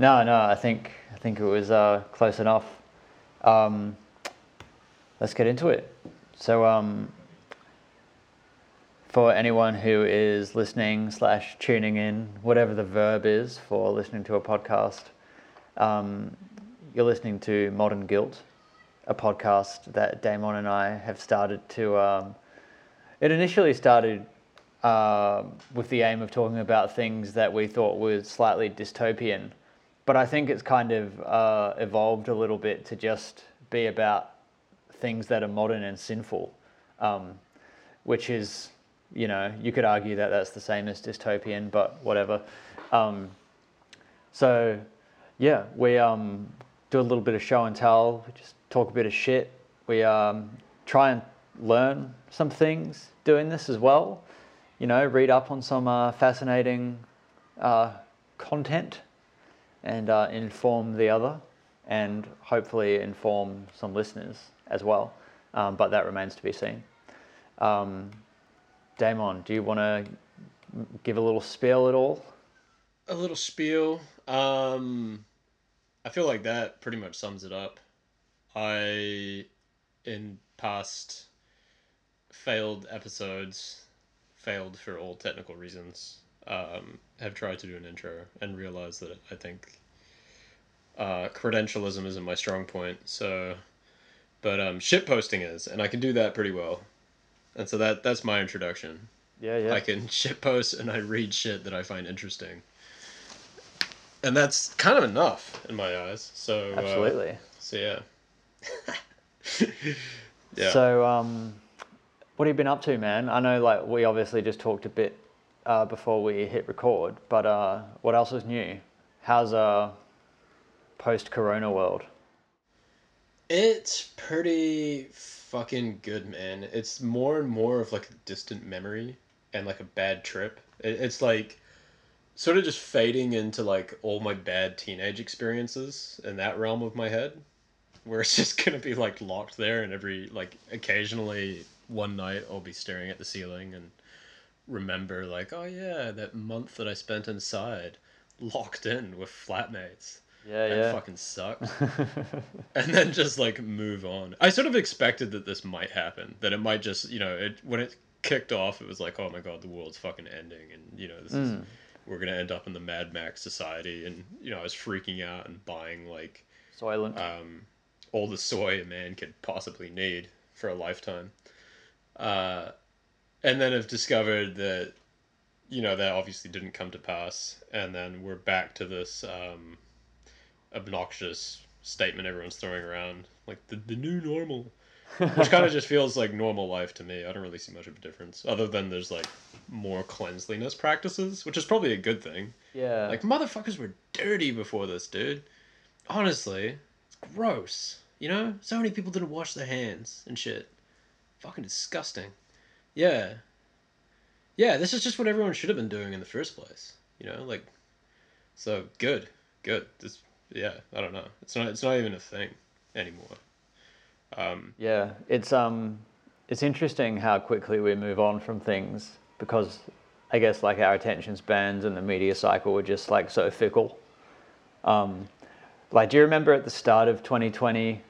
No, no, I think I think it was uh, close enough. Um, let's get into it. So, um, for anyone who is listening slash tuning in, whatever the verb is for listening to a podcast, um, you're listening to Modern Guilt, a podcast that Damon and I have started to. Um, it initially started uh, with the aim of talking about things that we thought were slightly dystopian, but I think it's kind of uh, evolved a little bit to just be about things that are modern and sinful, um, which is, you know, you could argue that that's the same as dystopian, but whatever. Um, so, yeah, we um, do a little bit of show and tell, we just talk a bit of shit. We um, try and learn some things doing this as well you know, read up on some uh, fascinating uh, content and uh, inform the other and hopefully inform some listeners as well. Um, but that remains to be seen. Um, Damon, do you want to give a little spiel at all? A little spiel. Um, I feel like that pretty much sums it up. I, in past failed episodes, failed for all technical reasons, um, have tried to do an intro and realized that I think uh, credentialism isn't my strong point. So, but um, shit posting is, and I can do that pretty well. And so that that's my introduction. Yeah, yeah. I can shit post and I read shit that I find interesting. And that's kind of enough in my eyes. So absolutely. Uh, so yeah. yeah. So um, what have you been up to, man? I know, like, we obviously just talked a bit uh, before we hit record, but uh, what else is new? How's uh, post-Corona world? It's pretty fucking good, man. It's more and more of like a distant memory and like a bad trip. It's like sort of just fading into like all my bad teenage experiences in that realm of my head, where it's just gonna be like locked there, and every like occasionally one night I'll be staring at the ceiling and remember like, oh yeah, that month that I spent inside, locked in with flatmates. Yeah, that yeah. fucking sucked. and then just like move on. I sort of expected that this might happen. That it might just, you know, it when it kicked off, it was like, oh my god, the world's fucking ending, and you know, this mm. is we're gonna end up in the Mad Max society, and you know, I was freaking out and buying like Soylent. Um, all the soy a man could possibly need for a lifetime. Uh, and then have discovered that, you know, that obviously didn't come to pass. And then we're back to this um, obnoxious statement everyone's throwing around, like the, the new normal. Which kind of just feels like normal life to me. I don't really see much of a difference, other than there's like more cleanliness practices, which is probably a good thing. Yeah. Like motherfuckers were dirty before this, dude. Honestly, gross. You know, so many people didn't wash their hands and shit. Fucking disgusting. Yeah. Yeah, this is just what everyone should have been doing in the first place. You know, like so good. Good. This yeah, I don't know. It's not it's not even a thing anymore. Um, yeah, it's um it's interesting how quickly we move on from things because I guess like our attention spans and the media cycle are just like so fickle. Um, like, do you remember at the start of 2020?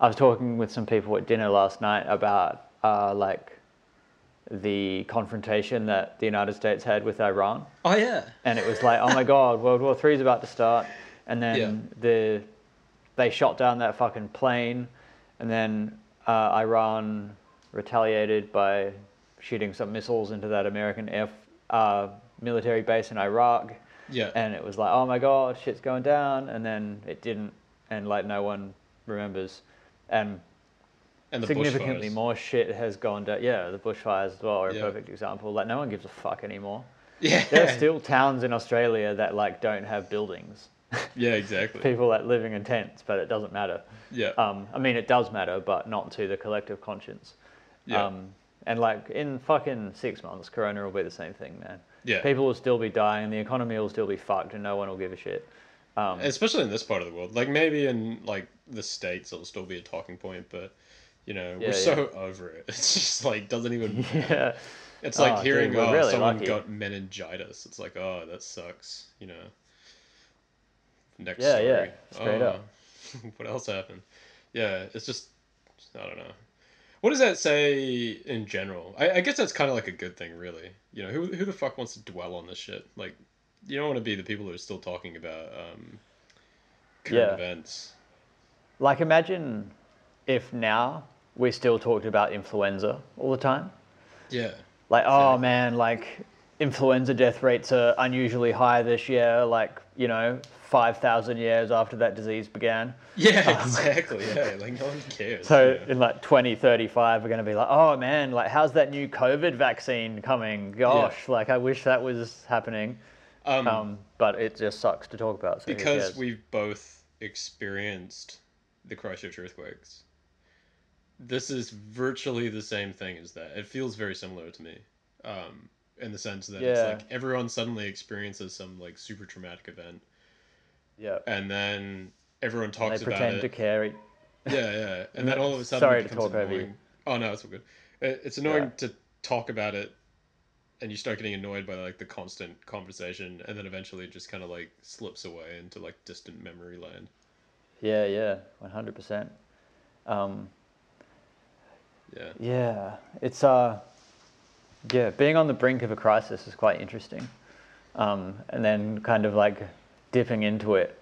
I was talking with some people at dinner last night about uh, like the confrontation that the United States had with Iran. Oh yeah. And it was like, oh my God, World War Three is about to start, and then yeah. the they shot down that fucking plane, and then uh, Iran retaliated by shooting some missiles into that American air uh, military base in Iraq. Yeah. And it was like, oh my God, shit's going down, and then it didn't, and like no one remembers, and significantly more shit has gone down. Yeah, the bushfires as well are a yeah. perfect example. Like no one gives a fuck anymore. Yeah. There are still towns in Australia that like don't have buildings. Yeah, exactly. People like living in tents, but it doesn't matter. Yeah. Um, I mean, it does matter, but not to the collective conscience. Yeah. Um, and like in fucking six months, Corona will be the same thing, man. Yeah. People will still be dying, the economy will still be fucked, and no one will give a shit. Um, Especially in this part of the world. Like maybe in like the states, it'll still be a talking point, but you know, yeah, we're yeah. so over it. It's just like doesn't even. Yeah. It's like oh, hearing dude, oh really someone lucky. got meningitis. It's like oh that sucks. You know. next Yeah, story. yeah, straight up. what else happened? Yeah, it's just I don't know. What does that say in general? I, I guess that's kind of like a good thing, really. You know, who who the fuck wants to dwell on this shit? Like, you don't want to be the people who are still talking about um, current Yeah. events. Like, imagine if now we still talked about influenza all the time. Yeah, Like, oh Yeah. man, like influenza death rates are unusually high this year. Like, you know, five thousand years after that disease began. yeah, exactly. Yeah, like no one cares. So yeah. in like 2035, we're going to be like, oh man, like how's that new COVID vaccine coming? Gosh, like I wish that was happening. um, Um, but it just sucks to talk about. So because we've both experienced the Christchurch earthquakes. This is virtually the same thing as that. It feels very similar to me, um, in the sense that it's like everyone suddenly experiences some like super traumatic event, yeah, and then everyone And talks they about pretend it. to care. Yeah, yeah, and then all of a sudden Sorry it to becomes talk over you. Oh no, it's all good. It- It's annoying Yeah. to talk about it, and you start getting annoyed by like the constant conversation, and then eventually it just kind of like slips away into like distant memory land. Yeah, yeah, 100%. Um, Yeah. yeah, it's uh, yeah, being on the brink of a crisis is quite interesting, um, and then kind of like dipping into it,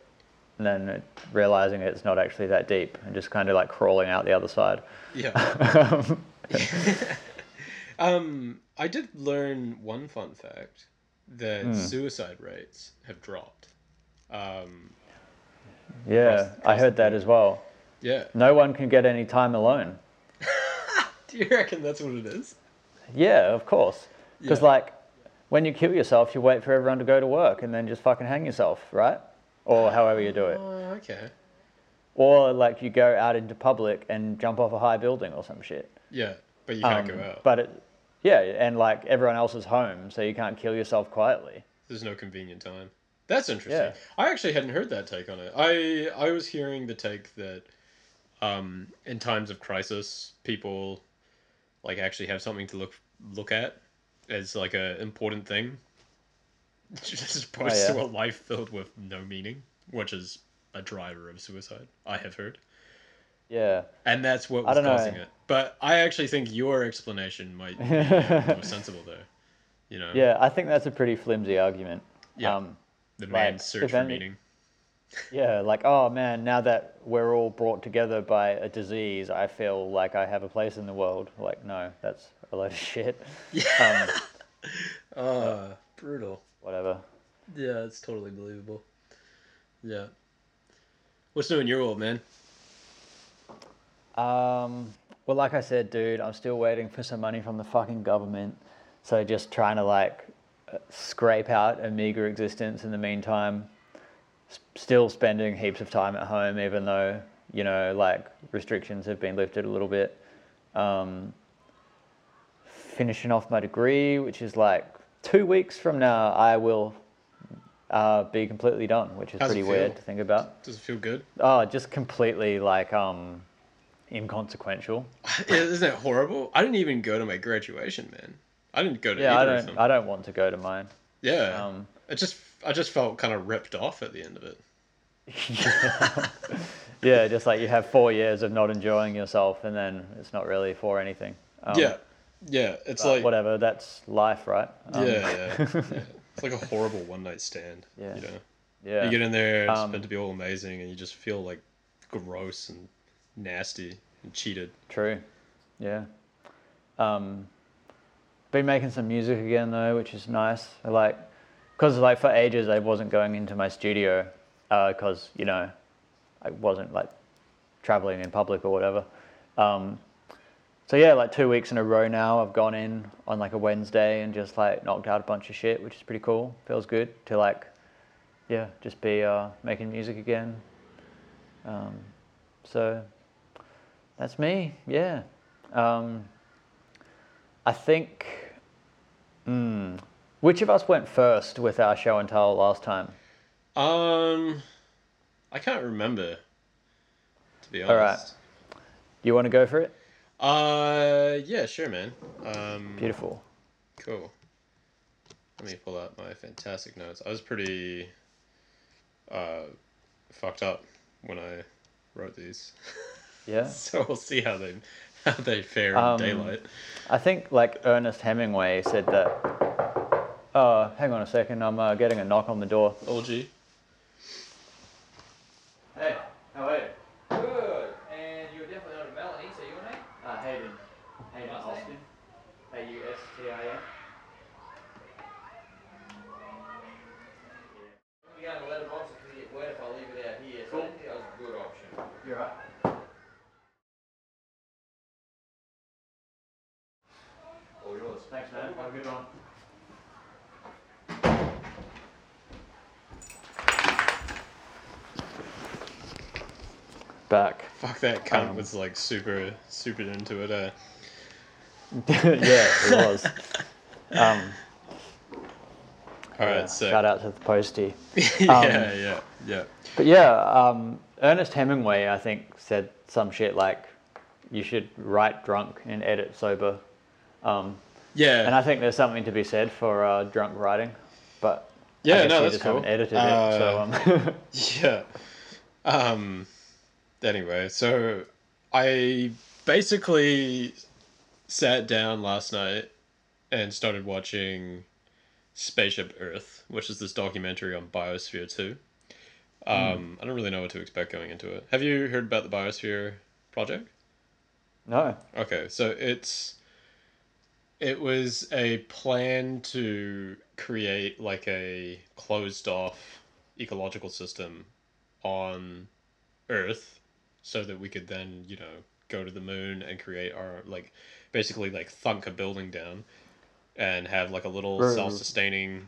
and then realizing it's not actually that deep, and just kind of like crawling out the other side. Yeah. um, I did learn one fun fact that Hmm. suicide rates have dropped. Um, Yeah, Across- I heard that as well. yeah. No one can get any time alone. Do you reckon that's what it is? Yeah, of course. Because Yeah. like, when you kill yourself, you wait for everyone to go to work and then just fucking hang yourself, right? Or however you do it. Oh, okay. Or like you go out into public and jump off a high building or some shit. Yeah, but you can't Um, go out. But it, yeah, and like everyone else is home, so you can't kill yourself quietly. There's no convenient time. That's interesting. Yeah. I actually hadn't heard that take on it. I I was hearing the take that um, in times of crisis, people like actually have something to look look at as like a important thing, as opposed to yeah. a life filled with no meaning, which is a driver of suicide. I have heard, Yeah. and that's what was don't know. causing it. But I actually think your explanation might be uh, more sensible there. You know, Yeah, I think that's a pretty flimsy argument. Yeah. Um, the like, man's search for any- meaning. Yeah, like, oh man, now that we're all brought together by a disease, I feel like I have a place in the world. Like, no, that's a load of shit. Um, Uh, brutal. whatever. Yeah, it's totally believable. Yeah. What's new in your world, man? Um, well, like I said, dude, I'm still waiting for some money from the fucking government. So just trying to like uh, scrape out a meager existence in the meantime. Still spending heaps of time at home, even though you know like restrictions have been lifted a little bit. Um, finishing off my degree, which is like two weeks from now, I will uh, be completely done, which is How's pretty weird to think about. Does it feel good? Oh, just completely like um inconsequential. Isn't it horrible? I didn't even go to my graduation, man. I didn't go to Yeah, I don't them. I don't want to go to mine. yeah. Um it just I just felt kind of ripped off at the end of it. yeah, yeah, just like you have four years of not enjoying yourself and then it's not really for anything. Um, yeah. Yeah. It's like whatever, that's life, right? Um, yeah, yeah, yeah. It's like a horrible one night stand. Yeah. You know. Yeah. You get in there, it's Um, meant to be all amazing, and you just feel like gross and nasty and cheated. True. Yeah. Um, been making some music again though, which is nice. I like, cause like for ages I wasn't going into my studio, uh, cause you know, I wasn't like traveling in public or whatever. Um, so yeah, like two weeks in a row now, I've gone in on like a Wednesday and just like knocked out a bunch of shit, which is pretty cool. Feels good to like, yeah, just be uh, making music again. Um, so that's me. Yeah. Um, I think. Mm, which of us went first with our show and tell last time? Um, I can't remember. To be honest. All right. You want to go for it? Uh, yeah, sure, man. Um, Beautiful. Cool. Let me pull out my fantastic notes. I was pretty uh, fucked up when I wrote these. Yeah. So we'll see how they how they fare in Um, daylight. I think like Ernest Hemingway said that. Uh, hang on a second. I'm uh, getting a knock on the door. OG. Hey, how are you? Good. And you're definitely not a Melanie, so your name? Uh, Hayden. Hayden Last Austin. A U S T I N. We got a letterbox if we get wet if I leave it out here. So Cool. I think that was a good option. You're right. All yours. Thanks, man. Have a good one. Back. Fuck that cunt Um, was like super super into it. Uh. yeah, it was. Um, All right, yeah, so shout out to the postie. yeah, Um, yeah, yeah. But yeah, um, Ernest Hemingway, I think, said some shit like, "You should write drunk and edit sober," um, Yeah, and I think there's something to be said for uh, drunk writing. But Yeah, no, that's just cool. edited it, so um, Yeah. Um anyway, so I basically sat down last night and started watching Spaceship Earth, which is this documentary on Biosphere 2. Um, I don't really know what to expect going into it. Have you heard about the Biosphere project? no, Okay, so it's it was a plan to create like a closed off ecological system on Earth so that we could then, you know, go to the moon and create our like basically like thunk a building down and have like a little Right. self-sustaining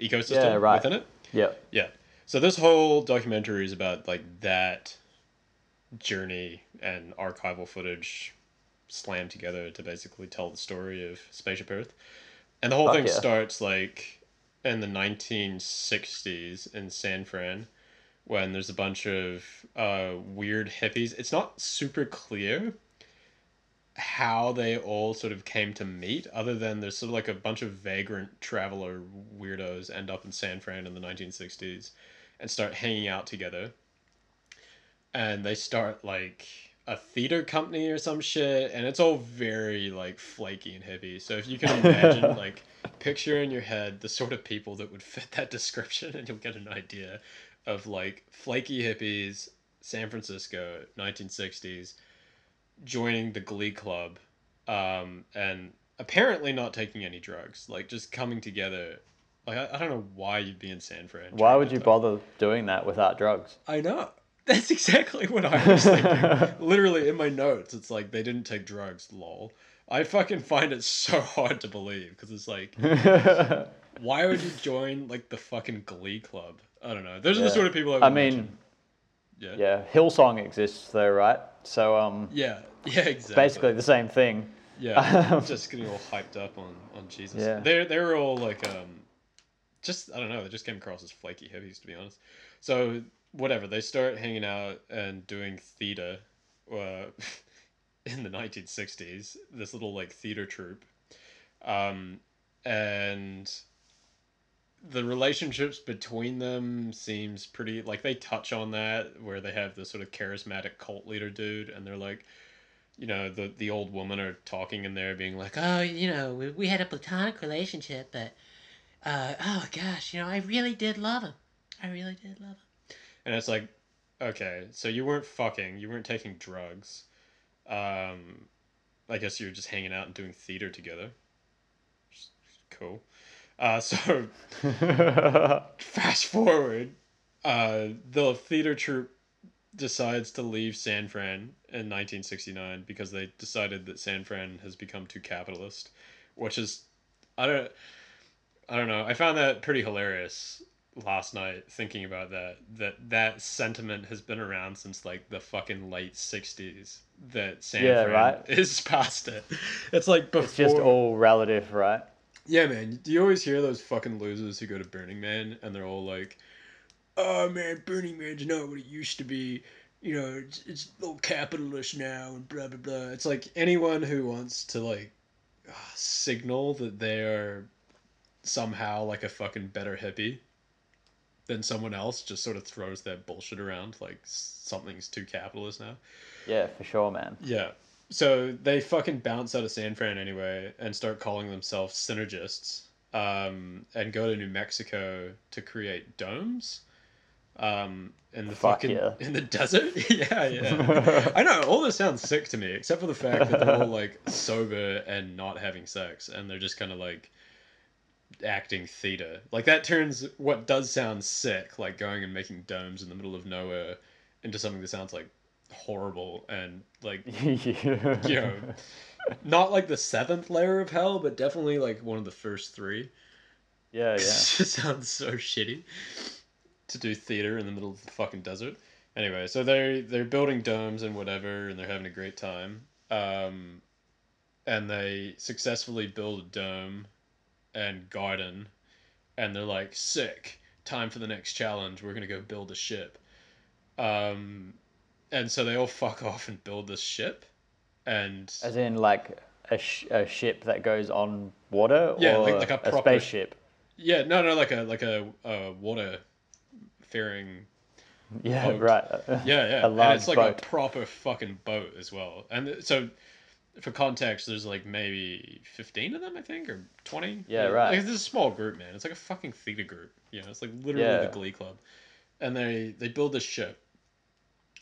ecosystem Yeah, right. within it. yeah, Yeah. So this whole documentary is about like that journey and archival footage slammed together to basically tell the story of Spaceship Earth. And the whole Fuck thing yeah. starts like in the 1960s in San Fran when there's a bunch of uh, weird hippies. It's not super clear how they all sort of came to meet, other than there's sort of like a bunch of vagrant traveler weirdos end up in San Fran in the 1960s and start hanging out together. And they start like a theater company or some shit, and it's all very like flaky and heavy. So if you can imagine, like, picture in your head the sort of people that would fit that description, and you'll get an idea of like flaky hippies, San Francisco, 1960s, joining the Glee Club, um, and apparently not taking any drugs, like just coming together. Like I, I don't know why you'd be in San Fran. why would you time. bother doing that without drugs? I know. That's exactly what I was thinking. Literally in my notes, it's like they didn't take drugs. Lol. I fucking find it so hard to believe because it's like, why would you join like the fucking Glee Club? I don't know. Those are the sort of people I I mean, yeah, yeah, Hillsong exists though, right? So um, yeah, yeah, exactly. basically the same thing. Yeah, just getting all hyped up on on Jesus. Yeah. They're they were all like um, just I don't know. They just came across as flaky hippies to be honest. So whatever, they start hanging out and doing theater, uh, in the nineteen sixties. This little like theater troupe, um, and the relationships between them seems pretty like they touch on that where they have this sort of charismatic cult leader dude and they're like you know the the old woman are talking in there being like oh, you know, we, we had a platonic relationship, but uh, oh gosh, you know, I really did love him. I really did love him. and it's like okay so you weren't fucking you weren't taking drugs um i guess you were just hanging out and doing theater together cool uh so fast forward uh the theater troupe decides to leave san fran in 1969 because they decided that san fran has become too capitalist which is i don't i don't know i found that pretty hilarious last night thinking about that that that sentiment has been around since like the fucking late 60s that san Yeah, fran right. is past it it's like before It's just all relative, right? Yeah, man. Do you always hear those fucking losers who go to Burning Man and they're all like, "Oh man, Burning Man's not what it used to be. You know, it's it's all capitalist now and blah blah blah." It's like anyone who wants to like uh, signal that they are somehow like a fucking better hippie than someone else just sort of throws their bullshit around like something's too capitalist now. Yeah, for sure, man. Yeah. So they fucking bounce out of San Fran anyway and start calling themselves synergists um, and go to New Mexico to create domes um, in the Fuck fucking yeah. in the desert. yeah, yeah. I know all this sounds sick to me, except for the fact that they're all like sober and not having sex, and they're just kind of like acting theater. Like that turns what does sound sick, like going and making domes in the middle of nowhere, into something that sounds like horrible and like yeah. you know, not like the seventh layer of hell, but definitely like one of the first three. yeah, yeah. just sounds so shitty to do theater in the middle of the fucking desert. Anyway, so they're they're building domes and whatever, and they're having a great time. Um, and they successfully build a dome and garden, and they're like, sick. Time for the next challenge. We're gonna go build a ship. Um, and so they all fuck off and build this ship, and As in, like a, sh- a ship that goes on water, Yeah, or like- like a a spaceship. yeah, no, no, like a like a, a water faring Yeah, boat. right. Yeah, yeah. And it's like boat. a proper fucking boat as well. And so, for context, there's like maybe 15 of them, I think, or 20. Yeah, right. Like, it's a small group, man. It's like a fucking theater group. You know, it's like literally Yeah. the Glee Club. And they they build this ship.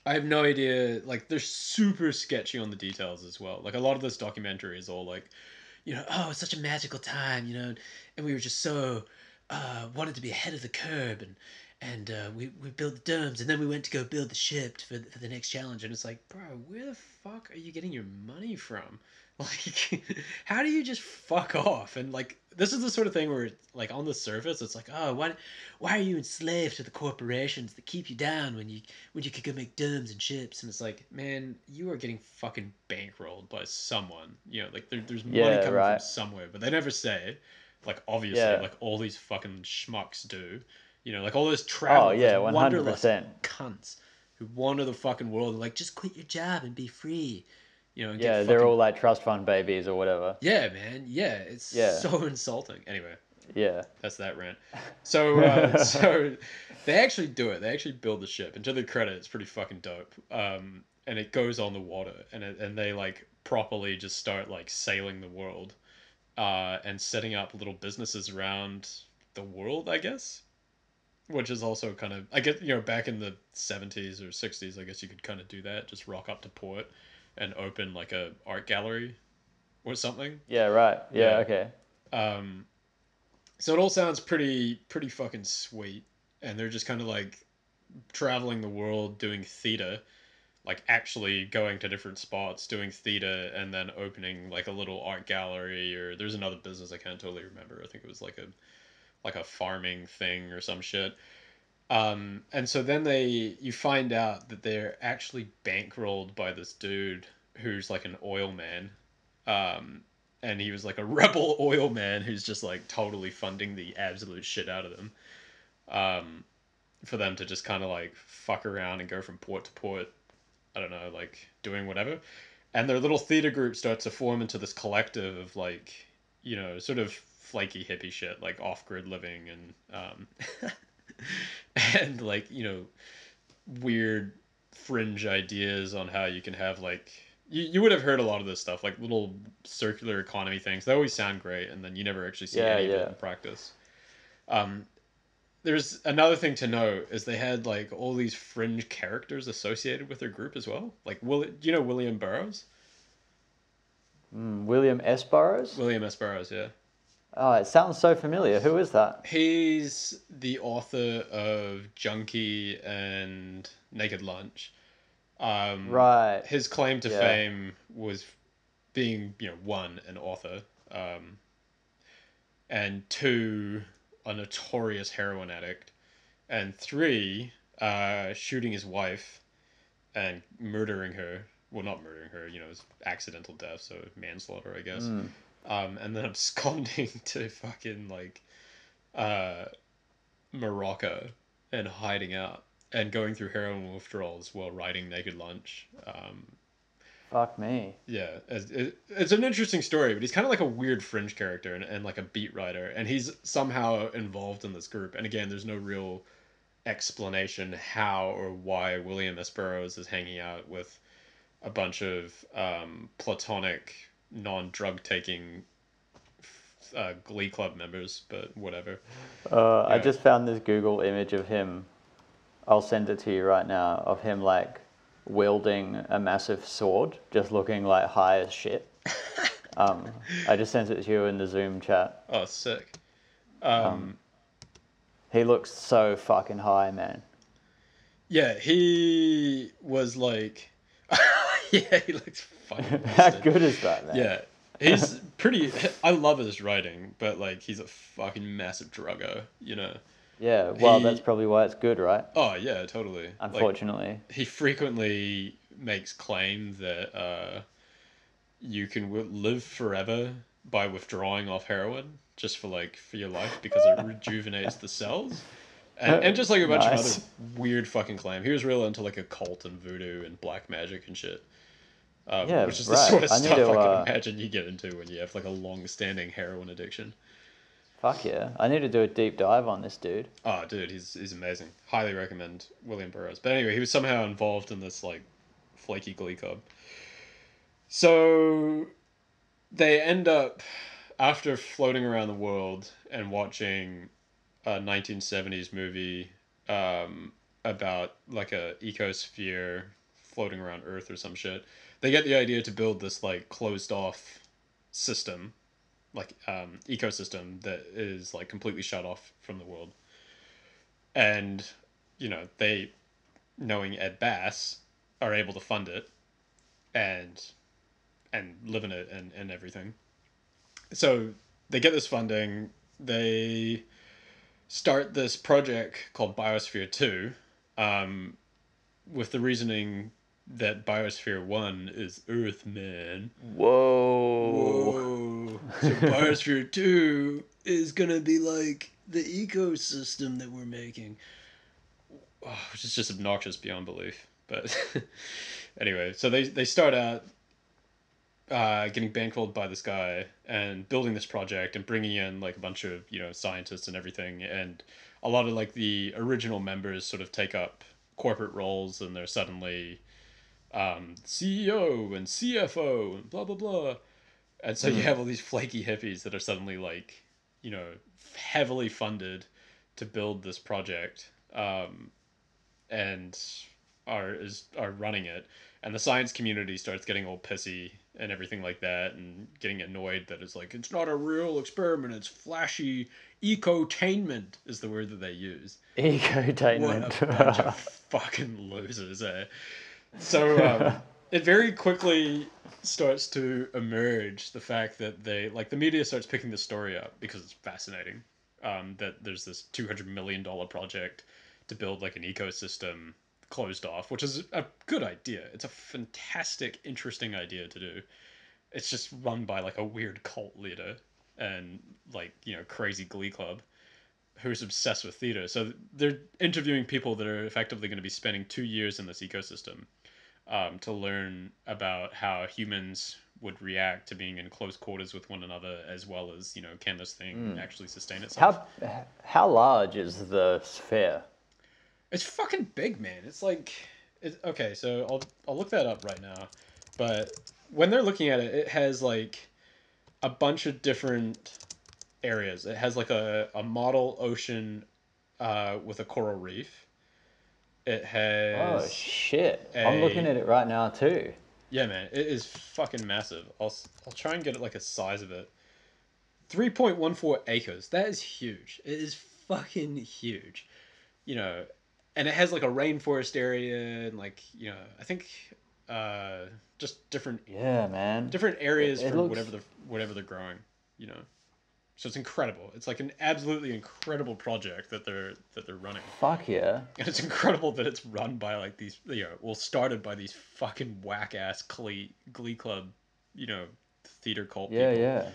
I have no idea. Like, they're super sketchy on the details as well. Like, a lot of this documentary is all like, you know, oh, it's such a magical time, you know, and we were just so uh, wanted to be ahead of the curve, and and uh, we we built the domes, and then we went to go build the ship for the, for the next challenge, and it's like, bro, where the fuck are you getting your money from? Like, how do you just fuck off? And like, this is the sort of thing where, like, on the surface, it's like, oh, why why are you enslaved to the corporations that keep you down when you when you could go make domes and ships? and it's like, man, you are getting fucking bankrolled by someone. You know, like there, there's money Yeah, coming right. from somewhere, but they never say. Like, obviously, Yeah. like all these fucking schmucks do. You know, like all those oh, travel. Oh yeah, one hundred percent. cunts who wander the fucking world and like just quit your job and be free. You know, Yeah, they're fucking- all like trust fund babies or whatever. Yeah, man. Yeah, it's Yeah. so insulting. Anyway, Yeah. that's that rant. So, uh, so they actually do it. They actually build the ship, and to their credit, it's pretty fucking dope. Um, and it goes on the water, and it, and they like properly just start like sailing the world, uh, and setting up little businesses around the world, I guess. Which is also kind of, I guess, you know, back in the seventies or sixties, I guess you could kind of do that. Just rock up to port, and open like a art gallery, or something. Yeah. Right. Yeah. Yeah. Okay. Um, so it all sounds pretty pretty fucking sweet, and they're just kind of like traveling the world doing theater, like actually going to different spots doing theater, and then opening like a little art gallery. Or there's another business I can't totally remember. I think it was like a like a farming thing or some shit. Um, and so then they you find out that they're actually bankrolled by this dude who's like an oil man. Um, and he was like a rebel oil man who's just like totally funding the absolute shit out of them um, for them to just kind of like fuck around and go from port to port i don't know like doing whatever and their little theater group starts to form into this collective of like you know sort of flaky hippie shit like off-grid living and um, and like you know weird fringe ideas on how you can have like you, you would have heard a lot of this stuff like little circular economy things. They always sound great and then you never actually see Yeah, any of it in practice. Um there's another thing to note is they had like all these fringe characters associated with their group as well. Like will do you know william burroughs? Mm, William S. Burroughs. william s. Burroughs yeah Oh, it sounds so familiar. Who is that? he's the author of junkie and naked lunch um Right. his claim to Yeah. fame was being you know one an author um, and two a notorious heroin addict and three uh, shooting his wife and murdering her well not murdering her you know it was accidental death so manslaughter i guess Mm. Um, and then absconding to fucking like uh, Morocco and hiding out and going through heroin withdrawals while riding Naked Lunch. Um, Fuck me. yeah, it's, it, it's an interesting story, but he's kind of like a weird fringe character and, and like a beat writer, and he's somehow involved in this group. And again, there's no real explanation how or why William S. Burroughs is hanging out with a bunch of um, platonic, non drug taking uh, Glee Club members, but whatever. Uh, I just found this Google image of him. I'll send it to you right now. Of him like wielding a massive sword, just looking like high as shit. um, I just sent it to you in the Zoom chat. Oh, sick. Um, He looks so fucking high, man. yeah, he was like, yeah, he looks fucking. How good is that, man? Yeah, he's pretty. I love his writing, but like he's a fucking massive druggo, you know. Yeah. Well, He- that's probably why it's good, right? Oh yeah, totally. Like, Unfortunately. he frequently makes claim that uh, you can w- live forever by withdrawing off heroin just for like for your life because it rejuvenates the cells. And, and just like a bunch Nice. of other weird fucking claim. He was real into like occult and voodoo and black magic and shit. Um, Yeah, which is the sort of I stuff to, I uh, can imagine you get into when you have like a long-standing heroin addiction. Fuck yeah. I need to do a deep dive on this dude. Oh, dude, he's he's amazing. Highly recommend William Burroughs. But anyway, he was somehow involved in this like flaky glee club. So they end up after floating around the world and watching a 1970s movie um, about like a ecosphere floating around Earth or some shit. They get the idea to build this like closed off system like um, ecosystem that is like completely shut off from the world. And you know they, knowing Ed Bass, are able to fund it, and and live in it and and everything. So they get this funding. They start this project called Biosphere Two, um, with the reasoning that Biosphere One is Earth Man. Whoa. Whoa. So Biosphere 2 is going to be like the ecosystem that we're making. Oh, which is just obnoxious beyond belief. But anyway, so they, they start out uh, getting bankrolled by this guy and building this project and bringing in like a bunch of, you know, scientists and everything. And a lot of like the original members sort of take up corporate roles and they're suddenly um, CEO and CFO and blah, blah, blah. And so you have all these flaky hippies that are suddenly like, you know, heavily funded to build this project, um, and are is are running it. And the science community starts getting all pissy and everything like that, and getting annoyed that it's like it's not a real experiment. It's flashy ecotainment is the word that they use. Ecotainment. What a bunch of fucking losers, eh? So um, it very quickly starts to emerge the fact that they like the media starts picking the story up because it's fascinating. Um, that there's this two hundred million dollar project to build like an ecosystem closed off, which is a good idea. It's a fantastic, interesting idea to do. It's just run by like a weird cult leader and like you know crazy glee club who's obsessed with theater. So they're interviewing people that are effectively going to be spending two years in this ecosystem um, to learn about how humans would react to being in close quarters with one another, as well as you know, can this thing actually sustain itself? how how large is the sphere? It's fucking big, man. It's like, it, okay, so I'll I'll look that up right now. But when they're looking at it, it has like a bunch of different areas. It has like a, a model ocean uh, with a coral reef. It has Oh shit! I'm looking at it right now too. yeah, man. It is fucking massive. I'll I'll try and get it like a size of it. Three point one four acres. That is huge. It is fucking huge. You know, and it has like a rainforest area and like you know I think uh just different Yeah, man. different areas It for looks- whatever the whatever they're growing. You know, so it's incredible. It's like an absolutely incredible project that they're that they're running. Fuck yeah. And it's incredible that it's run by like these, you know, well, started by these fucking whack ass glee, glee club, you know, theater cult Yeah, people. yeah.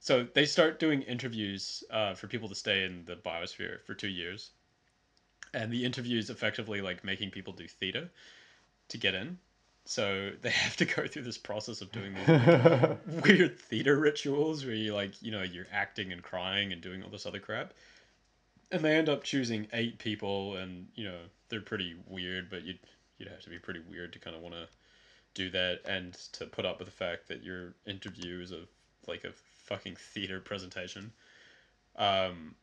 So they start doing interviews uh, for people to stay in the biosphere for two years. And the interviews effectively like making people do theater to get in. So they have to go through this process of doing these like, weird theater rituals where you like, you know, you're acting and crying and doing all this other crap. and they end up choosing eight people, and you know they're pretty weird, but you'd you'd have to be pretty weird to kind of want to do that and to put up with the fact that your interview is a like a fucking theater presentation. Um,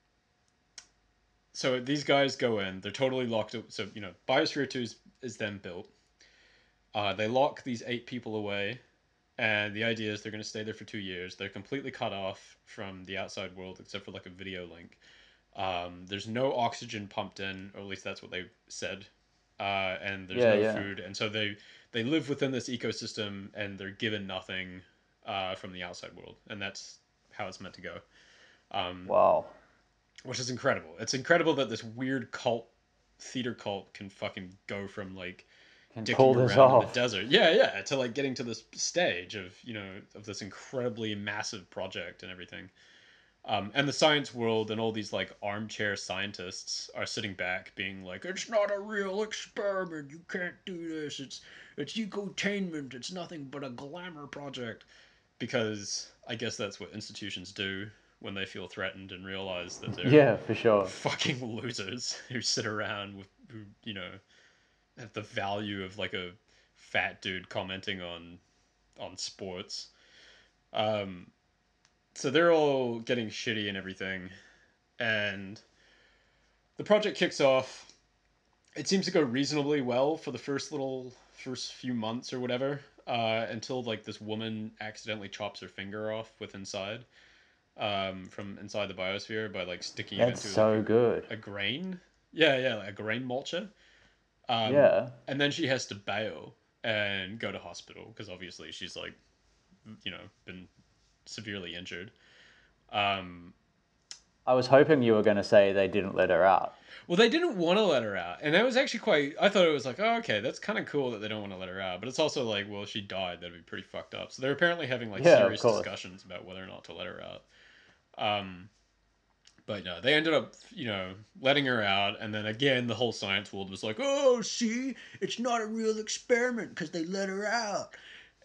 so these guys go in, they're totally locked up. So, you know, Biosphere 2 is, is then built. Uh, they lock these eight people away, and the idea is they're going to stay there for two years. They're completely cut off from the outside world except for like a video link. Um, there's no oxygen pumped in, or at least that's what they said. Uh, and there's Yeah, no yeah. food, and so they they live within this ecosystem, and they're given nothing uh, from the outside world, and that's how it's meant to go. Um, Wow. which is incredible. It's incredible that this weird cult, theater cult, can fucking go from like dicking around this in the desert, yeah, yeah, to like getting to this stage of you know of this incredibly massive project and everything. Um, and the science world and all these like armchair scientists are sitting back, being like, "It's not a real experiment. You can't do this. It's it's ecotainment. It's nothing but a glamour project." Because I guess that's what institutions do when they feel threatened and realize that they're Yeah, for sure. fucking losers who sit around with who you know have the value of like a fat dude commenting on on sports um so they're all getting shitty and everything and the project kicks off it seems to go reasonably well for the first little first few months or whatever uh, until like this woman accidentally chops her finger off with inside um, from inside the biosphere by like sticking it That's into so good. a grain. Yeah, yeah, like a grain mulcher. Um, yeah. And then she has to bail and go to hospital because obviously she's like, you know, been severely injured. Um, I was hoping you were going to say they didn't let her out. well, they didn't want to let her out, and that was actually quite. I thought it was like, oh, okay, that's kind of cool that they don't want to let her out, but it's also like, well, she died, that'd be pretty fucked up. So they're apparently having like Yeah, serious discussions about whether or not to let her out. Um, but no, they ended up, you know, letting her out, and then again, the whole science world was like, "Oh, see, it's not a real experiment because they let her out."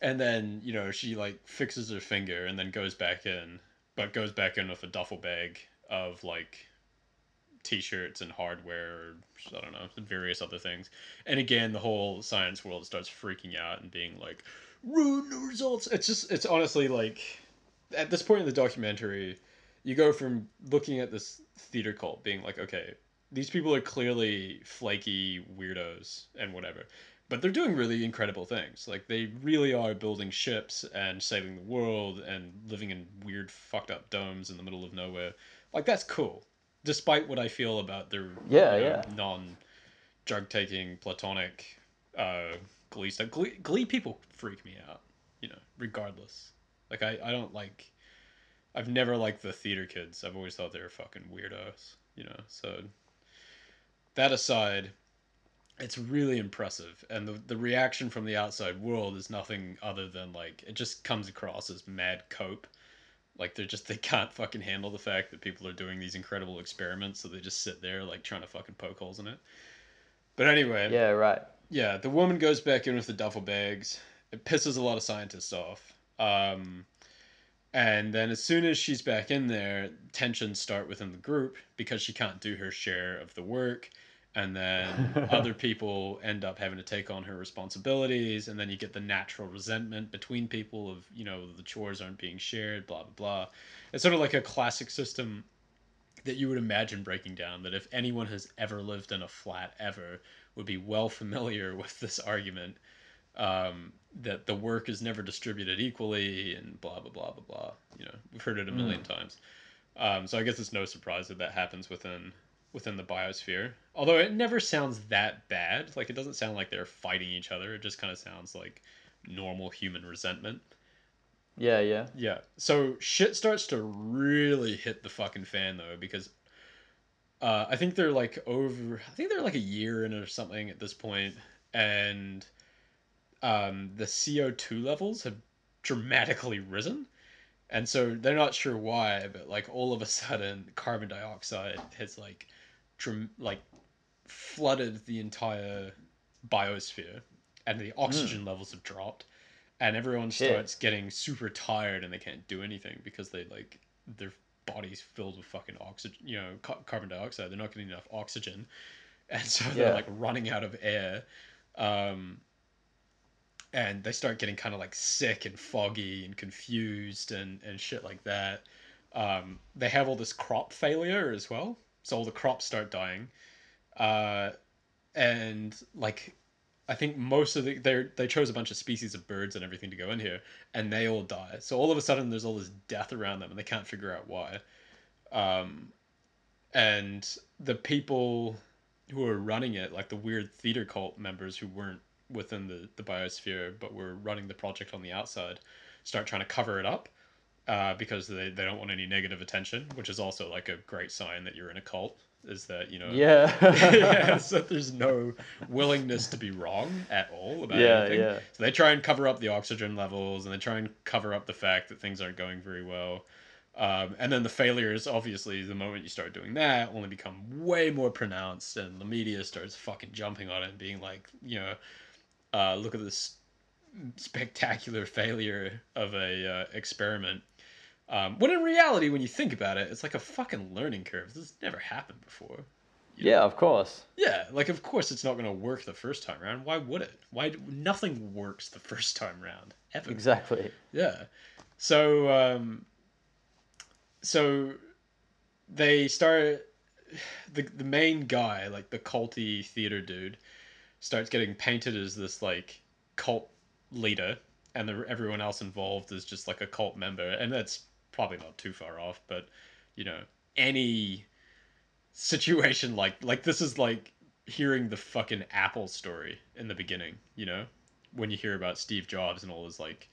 And then, you know, she like fixes her finger and then goes back in, but goes back in with a duffel bag of like t-shirts and hardware, I don't know, various other things. And again, the whole science world starts freaking out and being like, "Ruin the results." It's just, it's honestly like, at this point in the documentary, you go from looking at this theater cult being like, okay, these people are clearly flaky weirdos and whatever, but they're doing really incredible things. Like they really are building ships and saving the world and living in weird fucked up domes in the middle of nowhere. Like that's cool, despite what I feel about their Yeah, you know, yeah. non drug taking platonic uh, glee stuff. Glee, glee people freak me out, you know, regardless. Like I, I don't like I've never liked the theater kids. I've always thought they were fucking weirdos, you know. So that aside, it's really impressive, and the the reaction from the outside world is nothing other than like it just comes across as mad cope. Like they're just they can't fucking handle the fact that people are doing these incredible experiments, so they just sit there like trying to fucking poke holes in it. But anyway, Yeah, right. yeah, the woman goes back in with the duffel bags. It pisses a lot of scientists off. Um, and then as soon as she's back in there, tensions start within the group because she can't do her share of the work. And then other people end up having to take on her responsibilities. And then you get the natural resentment between people of, you know, the chores aren't being shared, blah, blah, blah. It's sort of like a classic system that you would imagine breaking down that if anyone has ever lived in a flat ever would be well familiar with this argument um, that the work is never distributed equally and blah blah blah blah blah you know we've heard it a million times um, so i guess it's no surprise that that happens within within the biosphere although it never sounds that bad like it doesn't sound like they're fighting each other it just kind of sounds like normal human resentment Yeah, yeah. yeah. So shit starts to really hit the fucking fan though because uh, I think they're like over. I think they're like a year in or something at this point, and um, the CO two levels have dramatically risen, and so they're not sure why, but like all of a sudden, carbon dioxide has like, dram- like, flooded the entire biosphere, and the oxygen levels have dropped, and everyone Shit. starts getting super tired and they can't do anything because they like they're bodies filled with fucking oxygen, you know, ca- carbon dioxide. They're not getting enough oxygen, and so they're like running out of air. Um, and they start getting kind of like sick and foggy and confused and and shit like that. Um, they have all this crop failure as well, so all the crops start dying, uh, and like I think most of the they they chose a bunch of species of birds and everything to go in here, and they all die. So all of a sudden, there's all this death around them, and they can't figure out why. Um, and the people who are running it, like the weird theater cult members who weren't within the the biosphere but were running the project on the outside, start trying to cover it up. Uh, because they, they don't want any negative attention, which is also like a great sign that you're in a cult. Is that you know Yeah. yeah, so there's no willingness to be wrong at all about Yeah, anything. yeah. So they try and cover up the oxygen levels, and they try and cover up the fact that things aren't going very well. Um, and then the failures, obviously, the moment you start doing that, only become way more pronounced, and the media starts fucking jumping on it and being like, you know, uh, look at this spectacular failure of a uh, experiment. Um, when in reality, when you think about it, it's like a fucking learning curve. This has never happened before. yeah, of course. Yeah, like of course it's not going to work the first time round. Why would it? Why nothing works the first time round ever? Exactly. Yeah. So um so they start the the main guy, like the culty theater dude, starts getting painted as this like cult leader and the, everyone else involved is just like a cult member and that's probably not too far off, but you know, any situation like like this is like hearing the fucking Apple story in the beginning, you know? When you hear about Steve Jobs and all his like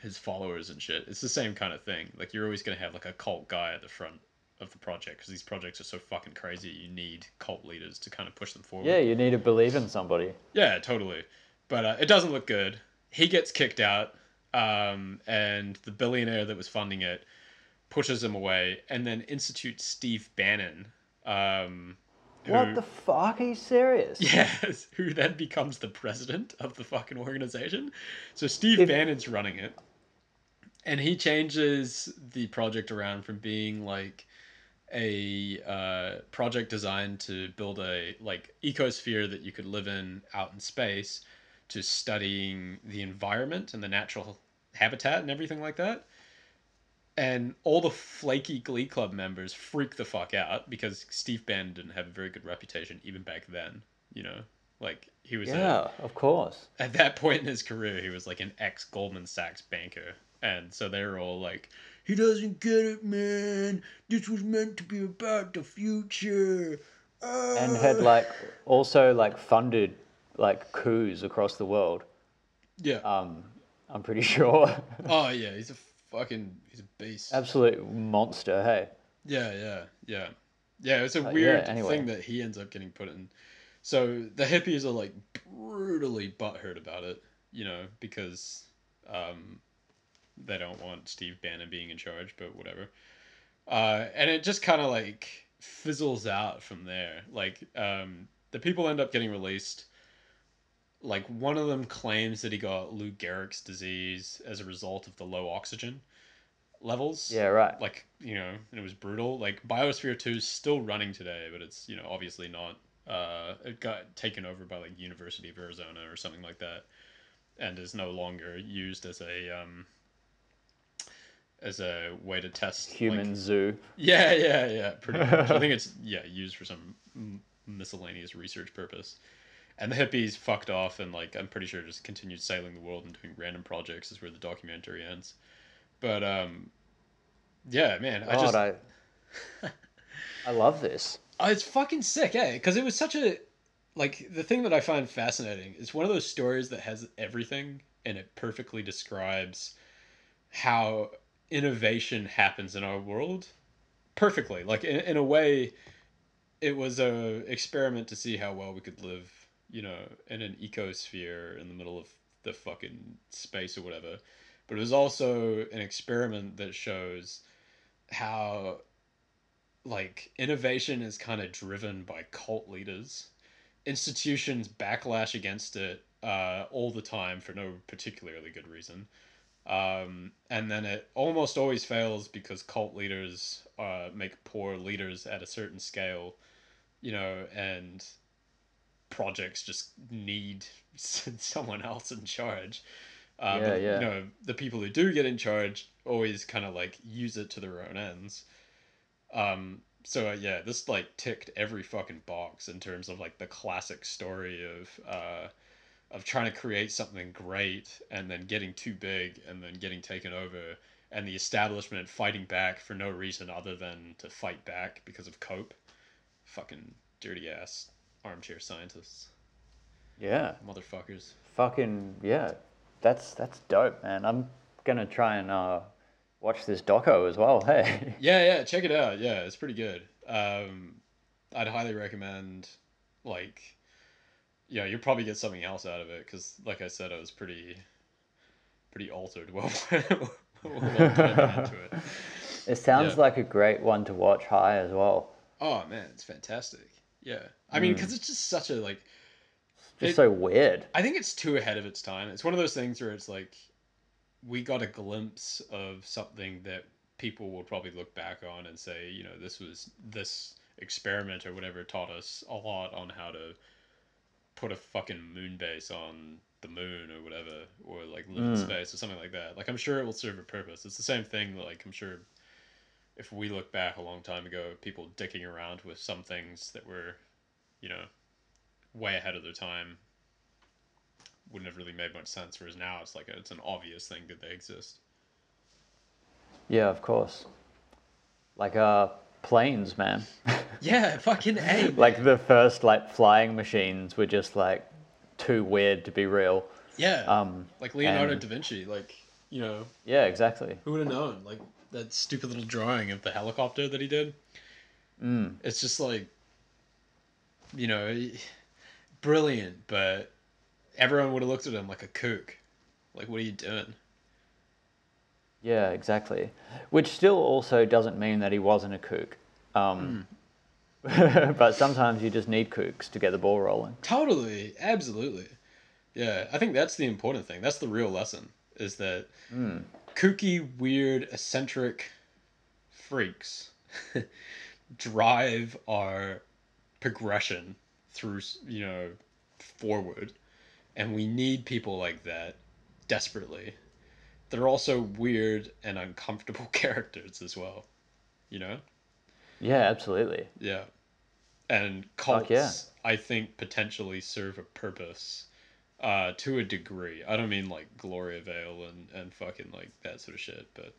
his followers and shit. It's the same kind of thing. Like you're always gonna have like a cult guy at the front of the project because these projects are so fucking crazy. You need cult leaders to kind of push them forward. Yeah, you need to believe in somebody. Yeah, totally. But uh, it doesn't look good. He gets kicked out, um, and the billionaire that was funding it pushes him away, and then institutes Steve Bannon. Um, What the fuck? Are you serious? Yes, who then becomes the president of the fucking organization. So Steve If- Bannon's running it. And he changes the project around from being like a uh, project designed to build a like ecosphere that you could live in out in space to studying the environment and the natural habitat and everything like that. And all the flaky Glee Club members freak the fuck out because Steve Bannon didn't have a very good reputation even back then. You know, like he was a- Yeah, of course. at that point in his career, he was like an ex Goldman Sachs banker, and so they were all like, "He doesn't get it, man. This was meant to be about the future." And had Ah." like also like funded like coups across the world. yeah, Um, I'm pretty sure. oh yeah, he's a fucking he's a beast. Absolute monster. Hey. Yeah, yeah, yeah, yeah. It's a Uh, yeah, weird anyway. thing that he ends up getting put in. So the hippies are like brutally butthurt about it, you know, because um, they don't want Steve Bannon being in charge, but whatever. Uh, and it just kind of like fizzles out from there. Like um, the people end up getting released. Like one of them claims that he got Lou Gehrig's disease as a result of the low oxygen levels Yeah. Right. like you know and it was brutal like biosphere 2 is still running today but it's you know obviously not uh it got taken over by like university of arizona or something like that and is no longer used as a um as a way to test like- Human zoo. yeah yeah yeah pretty much i think it's yeah used for some miscellaneous research purpose and the hippies fucked off and like i'm pretty sure just continued sailing the world and doing random projects is where the documentary ends but um yeah man i God, just I, I love this. Oh, it's fucking sick, eh? Because it was such a like the thing that I find fascinating is one of those stories that has everything and it perfectly describes how innovation happens in our world perfectly. Like in, in a way, it was a experiment to see how well we could live, you know, in an ecosphere in the middle of the fucking space or whatever. But it was also an experiment that shows how like innovation is kind of driven by cult leaders institutions backlash against it uh, all the time for no particularly good reason Um, and then it almost always fails because cult leaders uh, make poor leaders at a certain scale, you know, and projects just need someone else in charge. Uh, Yeah, but, yeah. You know, the people who do get in charge always kind of like use it to their own ends. Um, so uh, yeah, this like ticked every fucking box in terms of like the classic story of uh, of trying to create something great and then getting too big and then getting taken over and the establishment fighting back for no reason other than to fight back because of cope. Fucking dirty ass armchair scientists, Yeah. motherfuckers. Fucking yeah. That's that's dope, man. I'm gonna try and uh, watch this doco as well. Hey. Yeah, yeah, check it out. Yeah, it's pretty good. Um, I'd highly recommend, like, yeah, you'll probably get something else out of it because, like I said, I was pretty, pretty altered while, while diving into it. It sounds Yeah. like a great one to watch high as well. Oh man, it's fantastic. Yeah, I mean, mm. because it's just such a like. Just It- so weird. I think it's too ahead of its time. It's one of those things where it's like, we got a glimpse of something that people will probably look back on and say, you know, this was this experiment or whatever taught us a lot on how to put a fucking moon base on the moon or whatever, or like live in Mm. space or something like that. Like, I'm sure it will serve a purpose. It's the same thing. Like, I'm sure if we look back a long time ago, people dicking around with some things that were, you know, way ahead of their time wouldn't have really made much sense. Whereas now it's like it's an obvious thing that they exist. Yeah, of course. Like uh planes, man. Yeah, fucking a. like the first like flying machines were just like too weird to be real. yeah, Um like Leonardo and- da Vinci. Like you know, yeah, exactly. who would have known? Like that stupid little drawing of the helicopter that he did. Mm. It's just like, you know, brilliant, but everyone would have looked at him like a kook. Like, what are you doing? Yeah, exactly. Which still also doesn't mean that he wasn't a kook. Um, but sometimes you just need kooks to get the ball rolling. Totally, absolutely. Yeah, I think that's the important thing. That's the real lesson is that Mm. kooky, weird, eccentric freaks drive our progression through, you know, forward. And we need people like that desperately. They're also weird and uncomfortable characters as well. You know? Yeah, absolutely. Yeah. And cults, yeah. I think, potentially serve a purpose uh, to a degree. I don't mean like Gloriavale and, and fucking like that sort of shit, but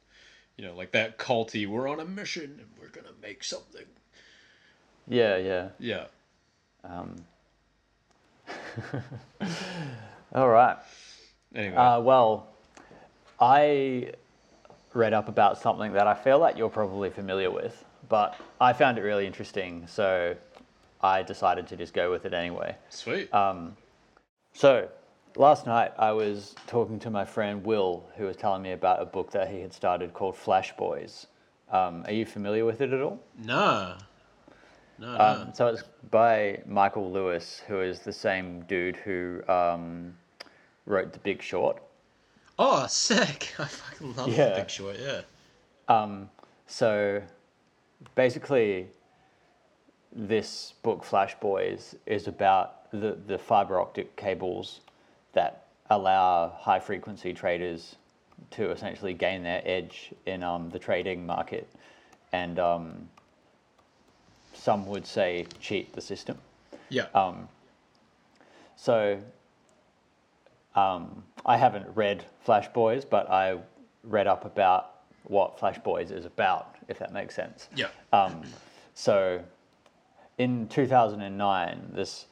you know, like that culty, we're on a mission and we're gonna make something. Yeah, yeah. Yeah. Um, all right. Anyway. Uh, well, I read up about something that I feel like you're probably familiar with, but I found it really interesting, so I decided to just go with it anyway. Sweet. Um, so, last night I was talking to my friend Will, who was telling me about a book that he had started called Flash Boys. Um, are you familiar with it at all? No, no. Um, so it's by Michael Lewis, who is the same dude who um, wrote The Big Short. Oh, sick. I fucking love Yeah. the big short, yeah. Um, so basically, this book, Flash Boys, is about the, the fiber optic cables that allow high frequency traders to essentially gain their edge in um, the trading market and um, some would say cheat the system. Yeah. Um, so um, I haven't read Flash Boys, but I read up about what Flash Boys is about, if that makes sense. yeah. Um, so in 2009, this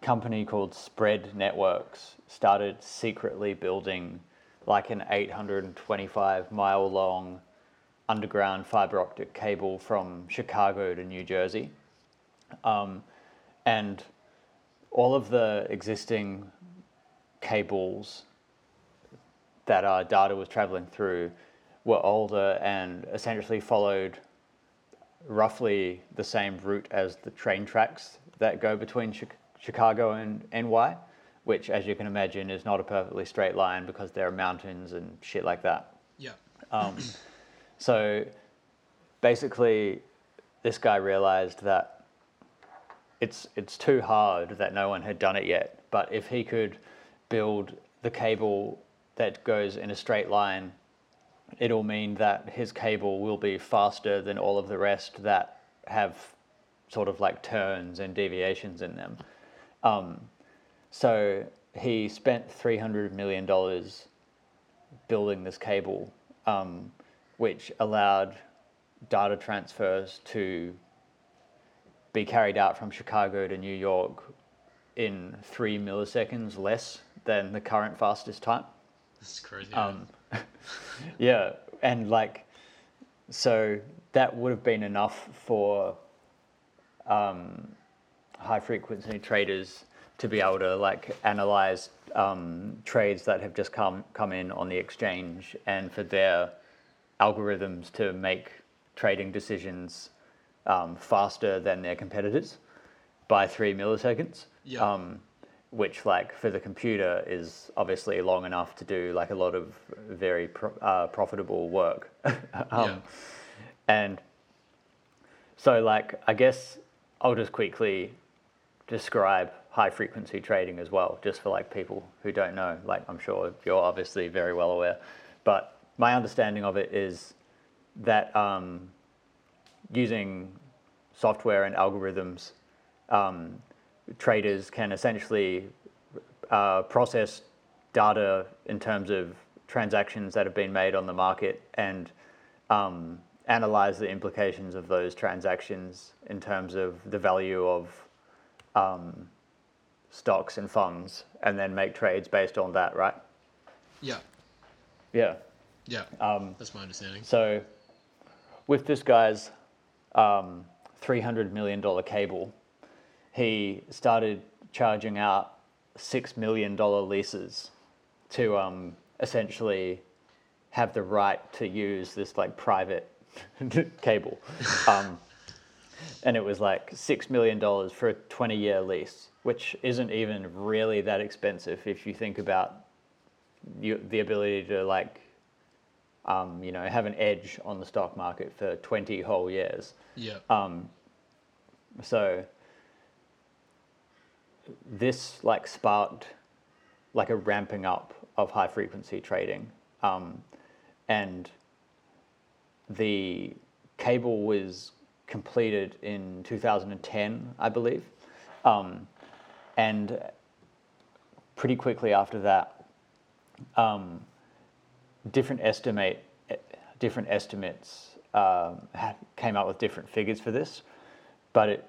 company called Spread Networks started secretly building like an 825 mile long underground fiber optic cable from Chicago to New Jersey. Um, and all of the existing cables that our data was traveling through were older and essentially followed roughly the same route as the train tracks that go between Chi- Chicago and NY, which, as you can imagine, is not a perfectly straight line because there are mountains and shit like that. Yeah. Um, so basically, this guy realized that it's it's too hard that no one had done it yet. But if he could build the cable that goes in a straight line, it'll mean that his cable will be faster than all of the rest that have sort of like turns and deviations in them. Um, so he spent three hundred million dollars building this cable, um, which allowed data transfers to be carried out from Chicago to New York in three milliseconds less than the current fastest time. That's crazy. Um, yeah, and like, so that would have been enough for um, high frequency traders to be able to like analyze um, trades that have just come come in on the exchange, and for their algorithms to make trading decisions um, faster than their competitors by three milliseconds. Yeah. Um, which, like, for the computer is obviously long enough to do like a lot of very pro- uh, profitable work. um, Yeah. And so, like, I guess I'll just quickly describe high frequency trading as well, just for like people who don't know. Like, I'm sure you're obviously very well aware, but my understanding of it is that um, using software and algorithms, um, traders can essentially uh, process data in terms of transactions that have been made on the market and um, analyze the implications of those transactions in terms of the value of um, stocks and funds, and then make trades based on that, right? yeah. Yeah. Yeah. Um, That's my understanding. So, with this guy's um, $300 million cable, he started charging out $6 million leases to um, essentially have the right to use this like private cable. Um, and it was like $6 million for a 20 year lease, which isn't even really that expensive if you think about you, the ability to like um, you know, have an edge on the stock market for 20 whole years. Yeah. Um, so this like sparked like a ramping up of high frequency trading. Um, and the cable was completed in 2010, I believe. Um, and pretty quickly after that, um, different estimate different estimates um, came out with different figures for this, but it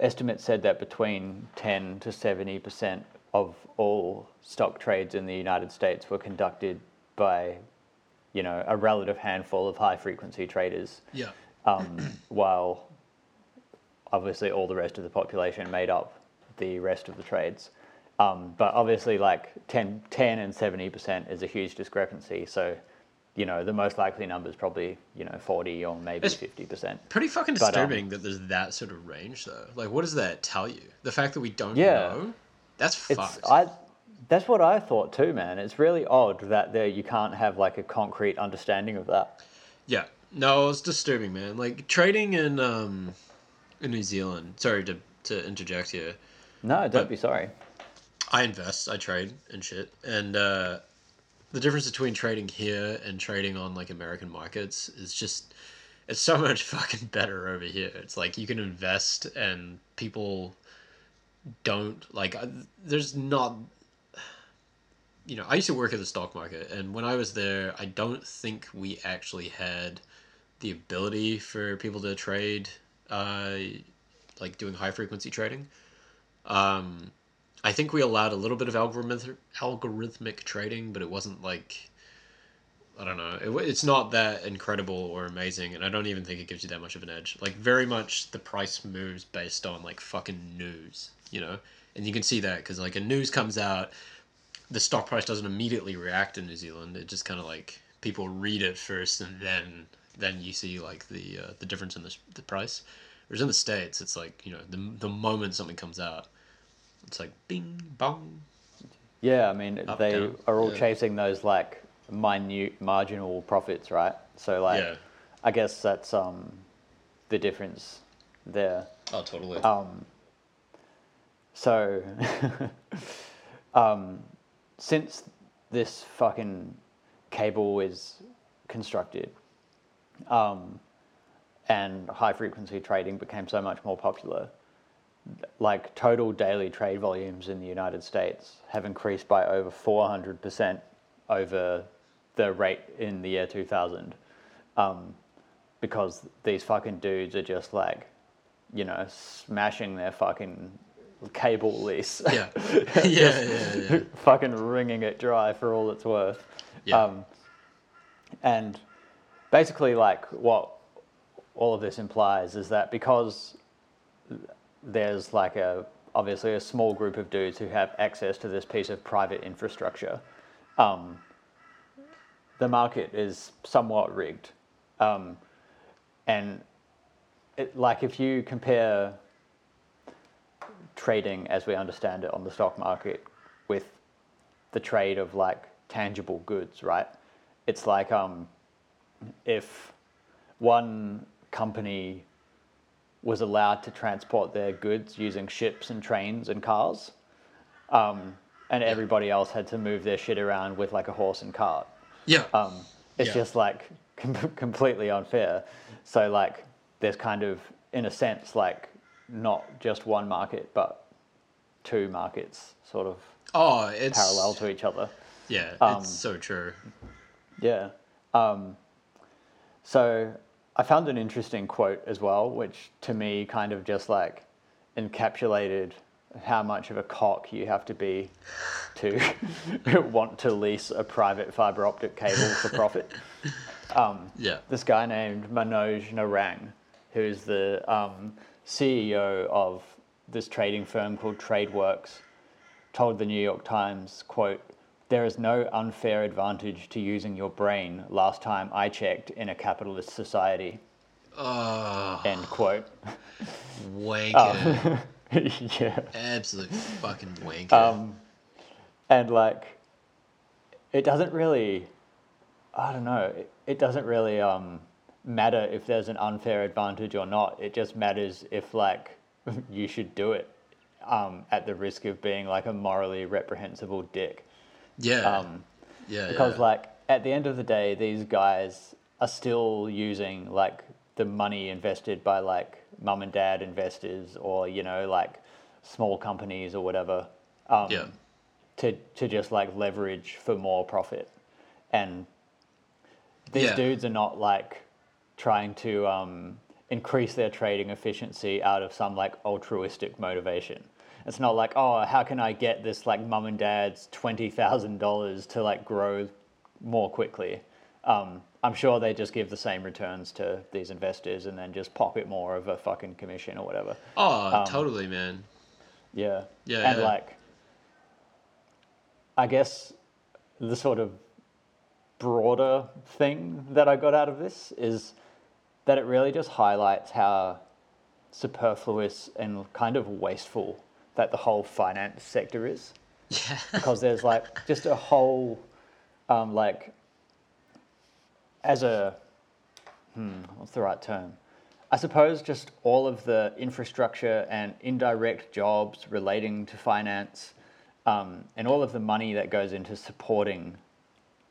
estimates said that between 10 to 70 percent of all stock trades in the United States were conducted by, you know, a relative handful of high frequency traders, Yeah. um, while obviously all the rest of the population made up the rest of the trades. Um, but obviously, like 10, 10 and 70% is a huge discrepancy. So, you know, the most likely number is probably, you know, 40 or maybe It's- 50%. Pretty fucking But, um, disturbing that there's that sort of range, though. Like, what does that tell you? The fact that we don't Yeah. know? That's fucked. I, that's what I thought too, man. It's really odd that there you can't have like a concrete understanding of that. Yeah. No, it's disturbing, man. Like, trading in, um, in New Zealand. Sorry to, to interject here. No, don't be sorry. I invest, I trade and shit. And uh, the difference between trading here and trading on like American markets is just it's so much fucking better over here. It's like you can invest and people don't like uh, there's not you know, I used to work at the stock market and when I was there, I don't think we actually had the ability for people to trade uh like doing high frequency trading. Um I think we allowed a little bit of algorithmic algorithmic trading, but it wasn't like I don't know. It, it's not that incredible or amazing, and I don't even think it gives you that much of an edge. Like very much, the price moves based on like fucking news, you know. And you can see that because like a news comes out, the stock price doesn't immediately react in New Zealand. It just kind of like people read it first, and then then you see like the uh, the difference in the, the price. Whereas in the states, it's like you know the the moment something comes out, it's like bing bong. Yeah, I mean Up, they down, are all yeah. chasing those like minute marginal profits, right? So like, Yeah. I guess that's um the difference there. Oh, totally. Um, so, um, since this fucking cable is constructed, um, and high frequency trading became so much more popular, like total daily trade volumes in the United States have increased by over 400% over the rate in the year 2000. Um, because these fucking dudes are just like, you know, smashing their fucking cable lease. yeah. yeah, yeah, yeah. fucking wringing it dry for all it's worth. Yeah. Um, and basically, like, what all of this implies is that because there's like a obviously a small group of dudes who have access to this piece of private infrastructure, um, the market is somewhat rigged. Um, and it, like if you compare trading as we understand it on the stock market with the trade of like tangible goods, right? It's like um, if one company was allowed to transport their goods using ships and trains and cars, um, and everybody else had to move their shit around with like a horse and cart. Yeah. Um, it's Yeah. just like com- completely unfair. So like, there's kind of, in a sense, like not just one market, but two markets, sort of oh, it's parallel to each other. Yeah, Um, it's so true. Yeah. Um, so I found an interesting quote as well, which to me kind of just like encapsulated how much of a cock you have to be to want to lease a private fiber optic cable for profit. Um, Yeah. this guy named Manoj Narang, who's the um, CEO of this trading firm called Tradeworx, told the New York Times, quote, there is no unfair advantage to using your brain last time I checked in a capitalist society, Oh, end quote. wanker. yeah. Absolute fucking wanker. Um, and like, it doesn't really, I don't know, it, it doesn't really um, matter if there's an unfair advantage or not. It just matters if like you should do it um, at the risk of being like a morally reprehensible dick. Yeah. Um, yeah. because yeah. like at the end of the day these guys are still using like the money invested by like mum and dad investors or you know like small companies or whatever um, Yeah. to to just like leverage for more profit and these Yeah. dudes are not like trying to um, increase their trading efficiency out of some like altruistic motivation. It's not like, oh, how can I get this like mum and dad's twenty thousand dollars to like grow more quickly? Um, I'm sure they just give the same returns to these investors and then just pocket more of a fucking commission or whatever. Oh, um, totally, man. Yeah. Yeah, And yeah. like, I guess the sort of broader thing that I got out of this is that it really just highlights how superfluous and kind of wasteful that the whole finance sector is Yeah. because there's like just a whole um, like as a hmm, what's the right term? I suppose just all of the infrastructure and indirect jobs relating to finance um, and all of the money that goes into supporting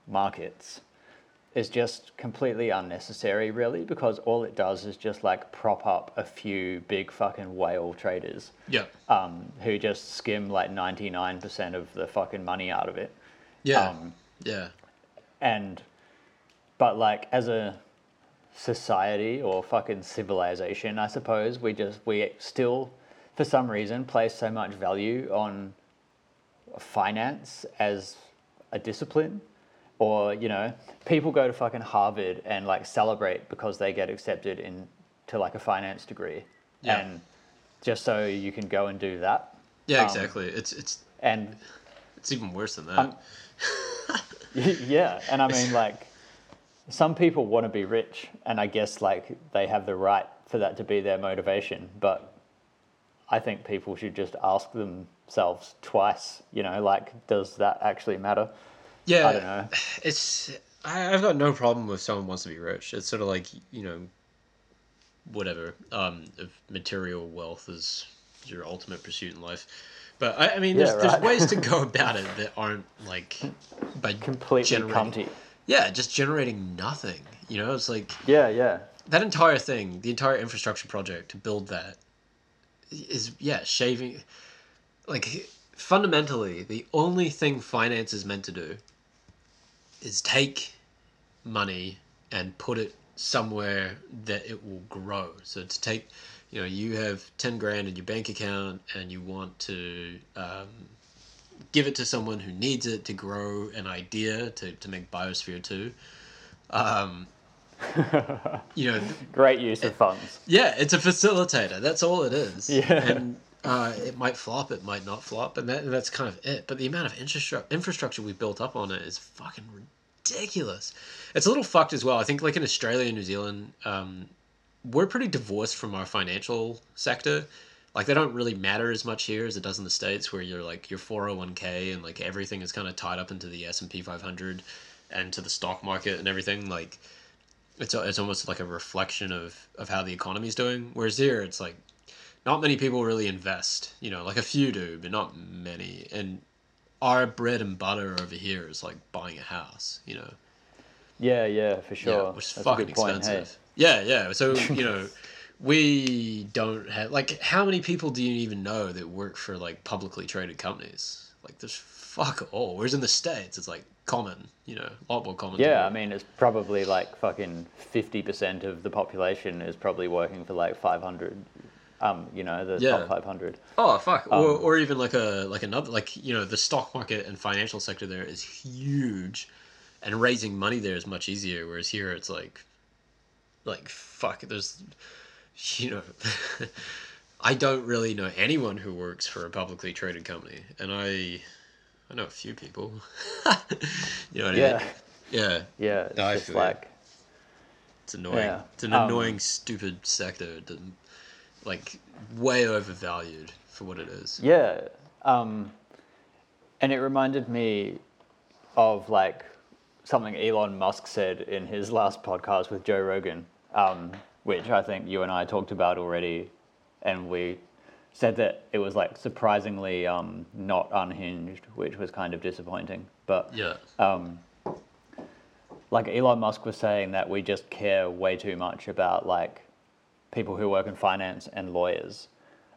markets is just completely unnecessary, really, because all it does is just like prop up a few big fucking whale traders yeah. um, who just skim like 99% of the fucking money out of it. Yeah. Um, yeah. and, but like as a society or fucking civilization, I suppose, we just, we still, for some reason, place so much value on finance as a discipline. Or, you know, people go to fucking Harvard and like celebrate because they get accepted into like a finance degree. Yeah. And just so you can go and do that. Yeah, Um, exactly. It's it's And it's even worse than that. Um, yeah, and I mean, like, some people want to be rich, and I guess like they have the right for that to be their motivation. But I think people should just ask themselves twice. You know, like does that actually matter? Yeah, I don't know. It's I, I've got no problem with someone wants to be rich. It's sort of like you know, whatever. Um, if material wealth is your ultimate pursuit in life, but I, I mean, there's Yeah, there's right. ways to go about it that aren't like by Completely cunty. Yeah, just generating nothing. You know, it's like Yeah, yeah. that entire thing, the entire infrastructure project to build that is yeah, shaving like fundamentally the only thing finance is meant to do is take money and put it somewhere that it will grow. So to take you know, you have 10 grand in your bank account and you want to um, give it to someone who needs it to grow an idea to, to make Biosphere 2. Um, you know, Great use of funds. yeah, it's a facilitator. That's all it is. Yeah. And uh, it might flop, it might not flop, and that, that's kind of it. But the amount of infrastructure infrastructure we built up on it is fucking ridiculous. It's a little fucked as well. I think like in Australia and New Zealand, um, we're pretty divorced from our financial sector. Like they don't really matter as much here as it does in the states, where you're like your four hundred one k and like everything is kind of tied up into the S and P five hundred and to the stock market and everything. Like it's it's almost like a reflection of of how the economy's doing. Whereas here, it's like not many people really invest. You know, like a few do, but not many. And our bread and butter over here is like buying a house. You know, Yeah, yeah, for sure. yeah, which is That's fucking good point, hey. expensive. Yeah, yeah. So you know, we don't have like how many people do you even know that work for like publicly traded companies? Like there's fuck all. Whereas in the states, it's like common. You know, a lot more common. Yeah, I mean, it's probably like fucking 50% of the population is probably working for like 500, um, you know, the Yeah. top 500. Oh fuck! or, Um, or even like a like another like you know the stock market and financial sector there is huge, and raising money there is much easier. Whereas here it's like, like fuck. There's, you know, I don't really know anyone who works for a publicly traded company, and I, I know a few people. you know what I Yeah, mean? Yeah, yeah, it's I just like, it's annoying. Yeah, It's an um, annoying, stupid sector. That, like way overvalued for what it is. yeah. Um, and it reminded me of like something Elon Musk said in his last podcast with Joe Rogan, um, which I think you and I talked about already, and we said that it was like surprisingly um, not unhinged, which was kind of disappointing. But Yeah. um, like Elon Musk was saying that we just care way too much about like people who work in finance and lawyers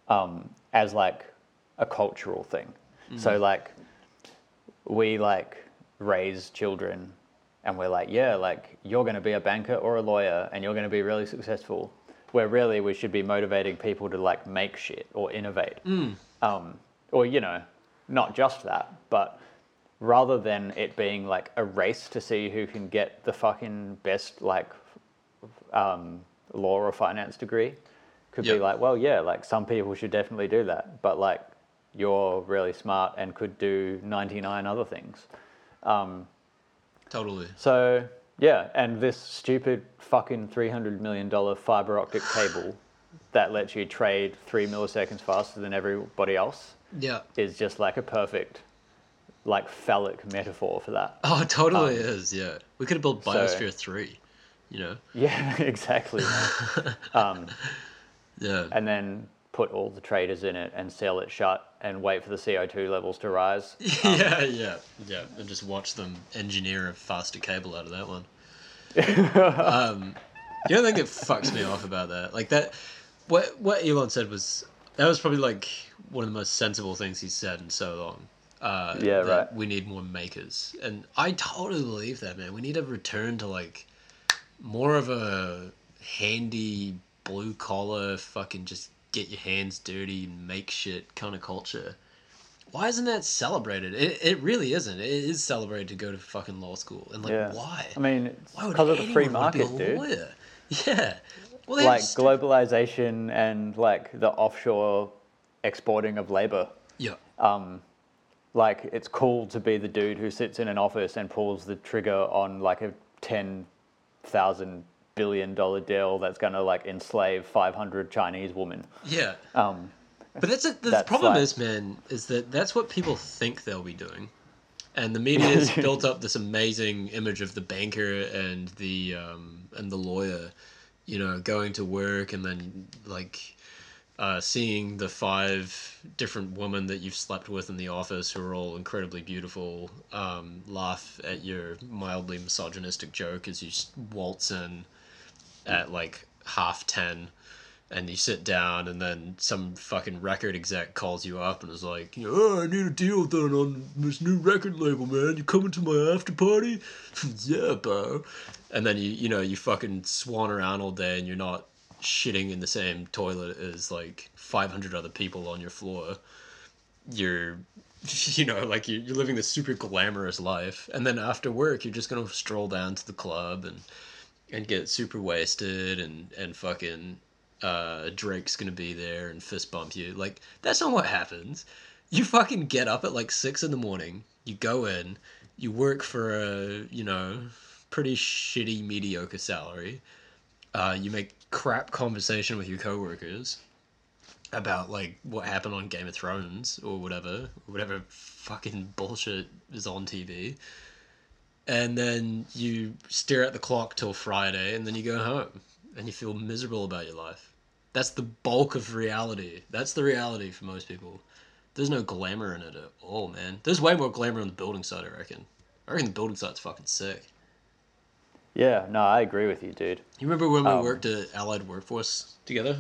um, as like a cultural thing. So like we like raise children and we're like, yeah, like you're going to be a banker or a lawyer and you're going to be really successful. Where really we should be motivating people to like make shit or innovate. Um, or, you know, not just that, but rather than it being like a race to see who can get the fucking best like um, law or finance degree, could be like, well, yeah, like some people should definitely do that, but like you're really smart and could do 99 other things. Totally. So yeah, and this stupid fucking 300 million dollar fiber optic cable that lets you trade three milliseconds faster than everybody else Yeah. is just like a perfect like phallic metaphor for that. Oh, it totally Um, is. Yeah. We could have built so- Biosphere 3, you know? Yeah, exactly. um, Yeah. and then put all the traders in it and seal it shut and wait for the CO2 levels to rise. yeah, yeah, yeah. And just watch them engineer a faster cable out of that one. um, the other thing that fucks me off about that, like that, what what Elon said was that was probably like one of the most sensible things he's said in so long. Uh, Yeah, that right. We need more makers, and I totally believe that, man. We need a return to like more of a handy blue collar, fucking just get your hands dirty and make shit kind of culture. Why isn't that celebrated? It, it really isn't. It is celebrated to go to fucking law school, and like yeah. why? I mean, Why would because of the free anyone wanna be a market, dude. lawyer? Yeah. Well, Like just- globalization and like the offshore exporting of labor. Yeah. Um, Like it's cool to be the dude who sits in an office and pulls the trigger on like a ten thousand billion dollar deal that's gonna like enslave five hundred Chinese women. Yeah. Um, But that's a, the That's problem like- is, man, is that that's what people think they'll be doing, and the media has built up this amazing image of the banker and the um, and the lawyer, you know, going to work and then like uh, seeing the five different women that you've slept with in the office who are all incredibly beautiful, um, laugh at your mildly misogynistic joke as you waltz in at like half ten and you sit down and then some fucking record exec calls you up and is like oh i need a deal done on this new record label man. You coming to my after party? Yeah bro. And then you you know you fucking swan around all day and you're not shitting in the same toilet as like 500 other people on your floor you're you know like you're, you're living this super glamorous life and then after work you're just gonna stroll down to the club and and get super wasted and and fucking uh Drake's gonna be there and fist bump you. Like that's not what happens. You fucking get up at like six in the morning. You go in. You work for a you know pretty shitty mediocre salary. Uh, you make crap conversation with your coworkers about like what happened on Game of Thrones or whatever, whatever fucking bullshit is on TV and then you stare at the clock till Friday, and then you go home, and you feel miserable about your life. That's the bulk of reality. That's the reality for most people. There's no glamour in it at all, man. There's way more glamour on the building side, I reckon. I reckon the building side's fucking sick. Yeah, no, I agree with you, dude. You remember when we Um, worked at Allied Workforce together?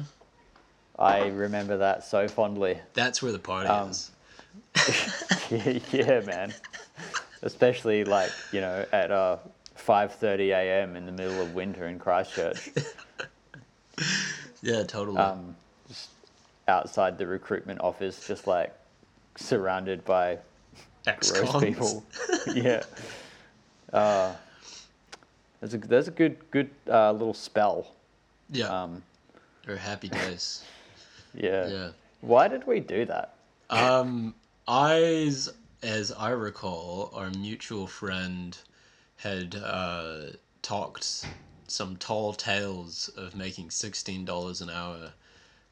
I remember that so fondly. That's where the party Um, is. yeah, man. Especially like you know at uh, 5:30 a.m. in the middle of winter in Christchurch, Yeah, totally. um, just outside the recruitment office, just like surrounded by gross Ex-cons. people. yeah. Uh, there's a there's a good good uh, little spell. Yeah, Um, or happy days. yeah. Yeah. Why did we do that? Um, I, as I recall, our mutual friend had uh, talked some tall tales of making sixteen dollars an hour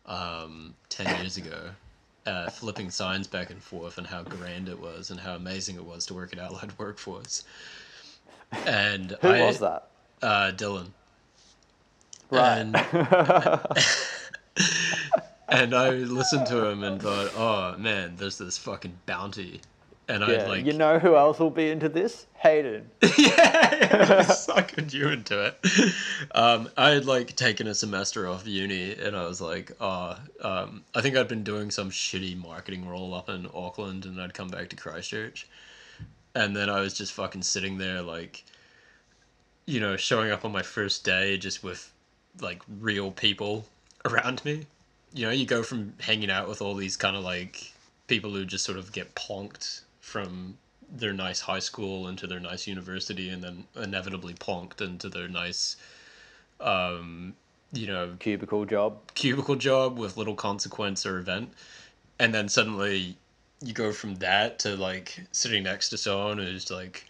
um, ten years ago, uh, flipping signs back and forth, and how grand it was, and how amazing it was to work at Allied Workforce. And Who I, was that? Uh, Dylan. Right. And, and I listened to him and thought, oh man, there's this fucking bounty. And I like, you know who else will be into this? Hayden. yeah, I suckered you into it. Um, I had like taken a semester off uni, and I was like, oh, um, I think I'd been doing some shitty marketing role up in Auckland, and I'd come back to Christchurch, and then I was just fucking sitting there like, you know, showing up on my first day just with like real people around me. You know, you go from hanging out with all these kind of like people who just sort of get plonked from their nice high school into their nice university and then inevitably plonked into their nice um you know Cubicle job. cubicle job with little consequence or event and then suddenly you go from that to like sitting next to someone who's like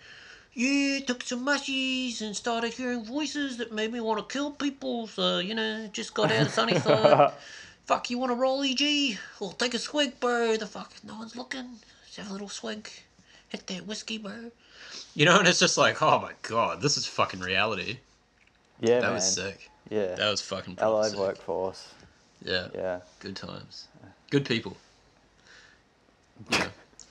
yeah, took some mushies and started hearing voices that made me want to kill people. So, you know, just got out of sunny side. fuck, you want to roll EG? Well, take a swig, bro. The fuck, no one's looking. Just have a little swig. Hit that whiskey, bro. You know, and it's just like, oh my god, this is fucking reality. Yeah, that man. was sick. Yeah. That was fucking pretty Allied sick. workforce. Yeah, Yeah. good times. Good people.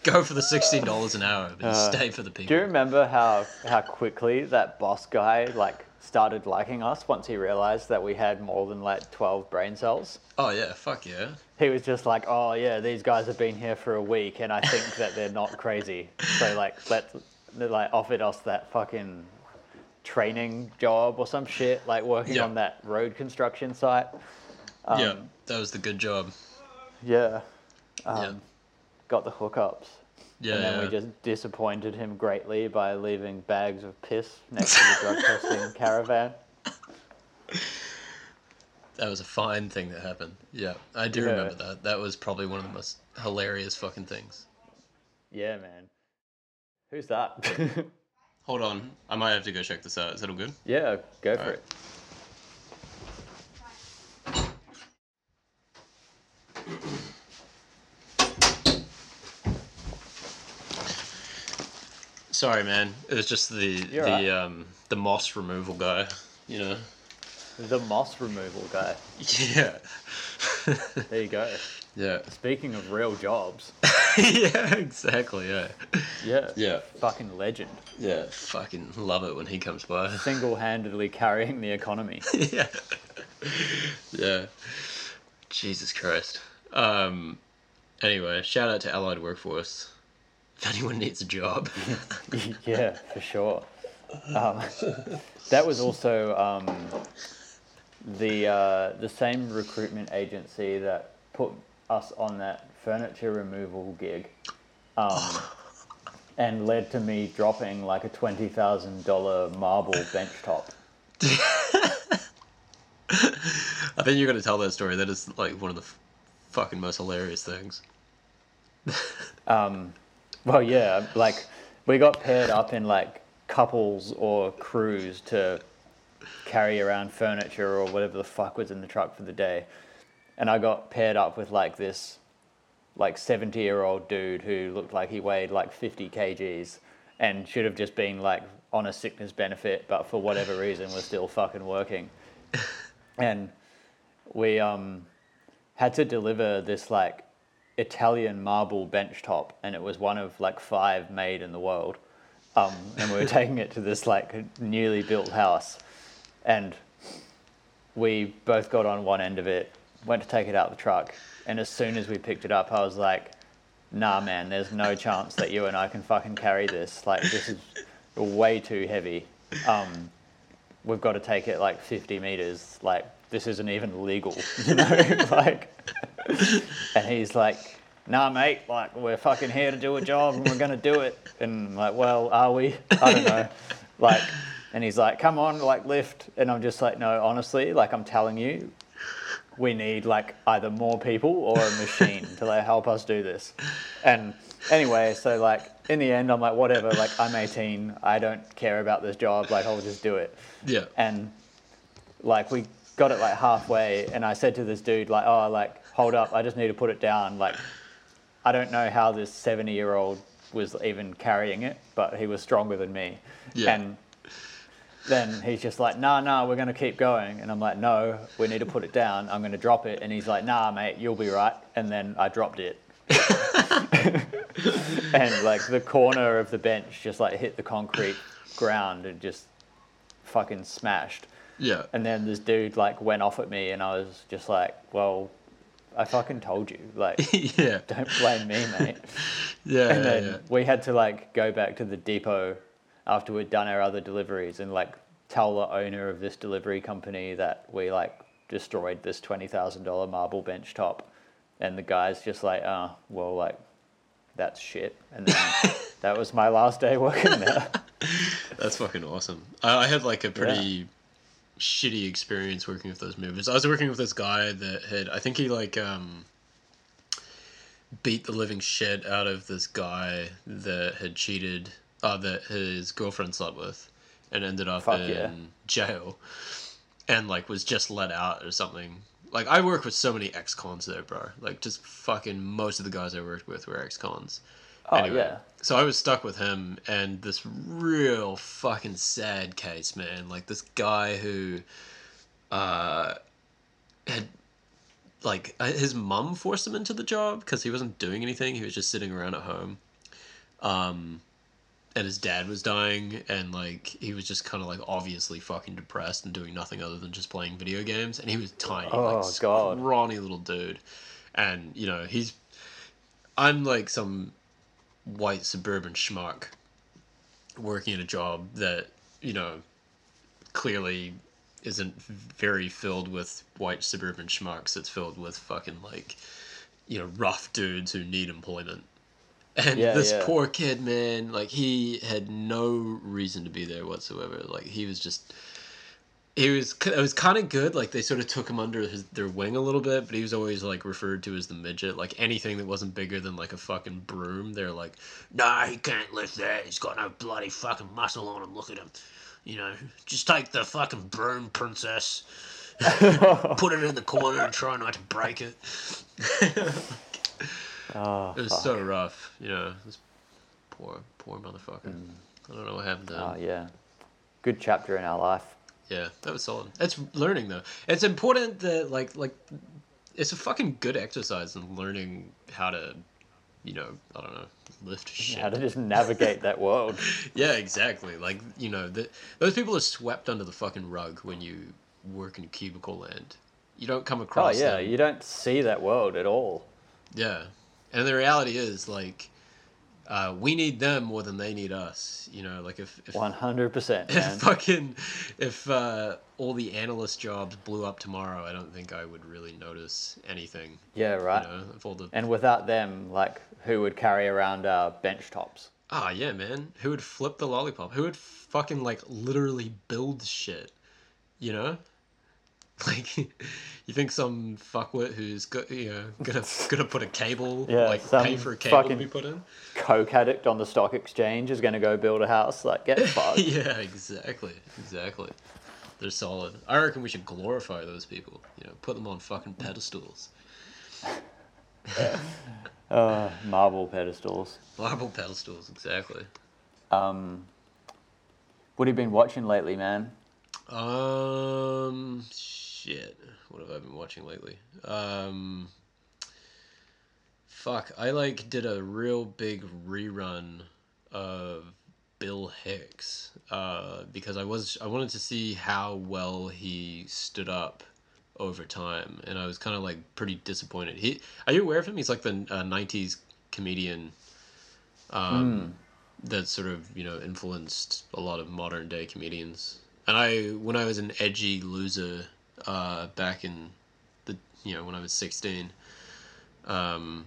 Go for the sixteen dollars an hour, but Uh, stay for the people. Do you remember how how quickly that boss guy like started liking us once he realized that we had more than like twelve brain cells? Oh yeah, fuck yeah. He was just like, "Oh yeah, these guys have been here for a week, and I think that they're not crazy." So like, let like offered us that fucking training job or some shit, like working Yeah. on that road construction site. Um, yeah, that was the good job. Yeah. yeah. Got the hookups. Yeah, and then yeah. we just disappointed him greatly by leaving bags of piss next to the drug testing caravan. That was a fine thing that happened. Yeah, I do Yeah. remember that. That was probably one of the most hilarious fucking things. Yeah, man. Who's that? Hold on, I might have to go check this out. Is that all good? yeah, go for Alright. it. Sorry, man. It was just the You're the right. um the moss removal guy. You know. The moss removal guy. Yeah. There you go. yeah. Speaking of real jobs, yeah. Exactly. Yeah. yeah, Yeah. fucking legend. Yeah. Fucking love it when he comes by. Single-handedly carrying the economy. yeah. Yeah. Jesus Christ. Um. Anyway, shout out to Allied Workforce. Anyone needs a job. yeah, for sure. Um, that was also um, the uh, the same recruitment agency that put us on that furniture removal gig, um, and led to me dropping like a twenty thousand dollar marble bench top. I think you're gonna tell that story. That is like one of the f- fucking most hilarious things. Um, well, yeah, like we got paired up in like couples or crews to carry around furniture or whatever the fuck was in the truck for the day. And I got paired up with like this like 70 year old dude who looked like he weighed like 50 kgs and should have just been like on a sickness benefit, but for whatever reason was still fucking working. And we um, had to deliver this like Italian marble bench top, and it was one of like five made in the world. Um, and we were taking it to this like newly built house, and we both got on one end of it, went to take it out the truck, and as soon as we picked it up, I was like, "Nah, man, there's no chance that you and I can fucking carry this. Like, this is way too heavy. Um, we've got to take it like 50 meters. Like, this isn't even legal, you know? like, and he's like, nah, mate, like, we're fucking here to do a job and we're going to do it. And I'm like, well, are we? I don't know. like, and he's like, come on, like, lift. And I'm just like, no, honestly, like, I'm telling you, we need like either more people or a machine to like help us do this. And anyway, so like in the end, I'm like, whatever, like I'm 18, I don't care about this job, like I'll just do it. Yeah. And like we got it like halfway, and I said to this dude, like, oh, like hold up, I just need to put it down. Like, I don't know how this 70 year old was even carrying it, but he was stronger than me. Yeah. And then he's just like, nah, nah, we're going to keep going. And I'm like, no, we need to put it down. I'm going to drop it. And he's like, nah, mate, you'll be right. And then I dropped it. and like the corner of the bench just like hit the concrete ground and just fucking smashed. Yeah. And then this dude like went off at me and I was just like, well, I fucking told you. Like, yeah. don't blame me, mate. Yeah. And yeah, then yeah. we had to like go back to the depot after we'd done our other deliveries and like tell the owner of this delivery company that we like destroyed this twenty thousand dollar marble bench top, and the guy's just like, oh, well, like that's shit. And then that was my last day working there. That's fucking awesome. I, I had like a pretty shitty experience working with those movers. I was working with this guy that had, I think he like um, beat the living shit out of this guy that had cheated, uh, that his girlfriend slept with, and ended up Fuck in yeah. jail, and like was just let out or something. Like I work with so many ex-cons there, bro. Like just fucking most of the guys I worked with were ex-cons. Oh Anyway, yeah. So I was stuck with him and this real fucking sad case, man. Like this guy who uh had like uh, his mum forced him into the job because he wasn't doing anything. He was just sitting around at home. Um and his dad was dying and like he was just kind of like obviously fucking depressed and doing nothing other than just playing video games and he was tiny Oh, like scrawny little dude and you know he's i'm like some white suburban schmuck working at a job that you know clearly isn't very filled with white suburban schmucks. It's filled with fucking like you know rough dudes who need employment. And Yeah, this yeah. poor kid man like he had no reason to be there whatsoever. Like he was just he was it was kind of good like they sort of took him under his, their wing a little bit but he was always like referred to as the midget. Like anything that wasn't bigger than like a fucking broom they're like nah he can't lift that. He's got no bloody fucking muscle on him. Look at him. You know just take the fucking broom princess. Put it in the corner and try not to break it. Oh, it was fuck. so rough you know this poor poor motherfucker. Mm. I don't know what happened to ah, him. Oh yeah, good chapter in our life. Yeah, that was solid. It's learning though. It's important that like like it's a fucking good exercise in learning how to, you know, I don't know, lift shit. How to just navigate that world. Yeah, exactly. Like you know, the, those people are swept under the fucking rug when you work in cubicle land. You don't come oh, across. Oh yeah, them. you don't see that world at all. Yeah, and the reality is like, uh, we need them more than they need us. You know, like if if One hundred percent, if fucking if uh, all the analyst jobs blew up tomorrow, I don't think I would really notice anything. Yeah, right. You know, if all the And without them, like, who would carry around our bench tops? ah yeah, man, who would flip the lollipop? Who would fucking like literally build shit? You know. Like, you think some fuckwit who's go, you know gonna gonna put a cable, Yeah, like pay for a cable to be put in? Coke addict on the stock exchange is to go build a house. Like, get fucked. yeah, exactly, exactly. They're solid. I reckon we should glorify those people. You know, put them on fucking pedestals, Uh, marble pedestals. marble pedestals. Exactly. Um, what have you been watching lately, man? Um, shit. What have I been watching lately? Um, fuck. I like did a real big rerun of Bill Hicks. Uh, because I was I wanted to see how well he stood up over time, and I was kind of like pretty disappointed. He are you aware of him? He's like the uh, '90s comedian. Um, that sort of you know influenced a lot of modern day comedians. And I, when I was an edgy loser, uh, back in the you know when I was sixteen, um,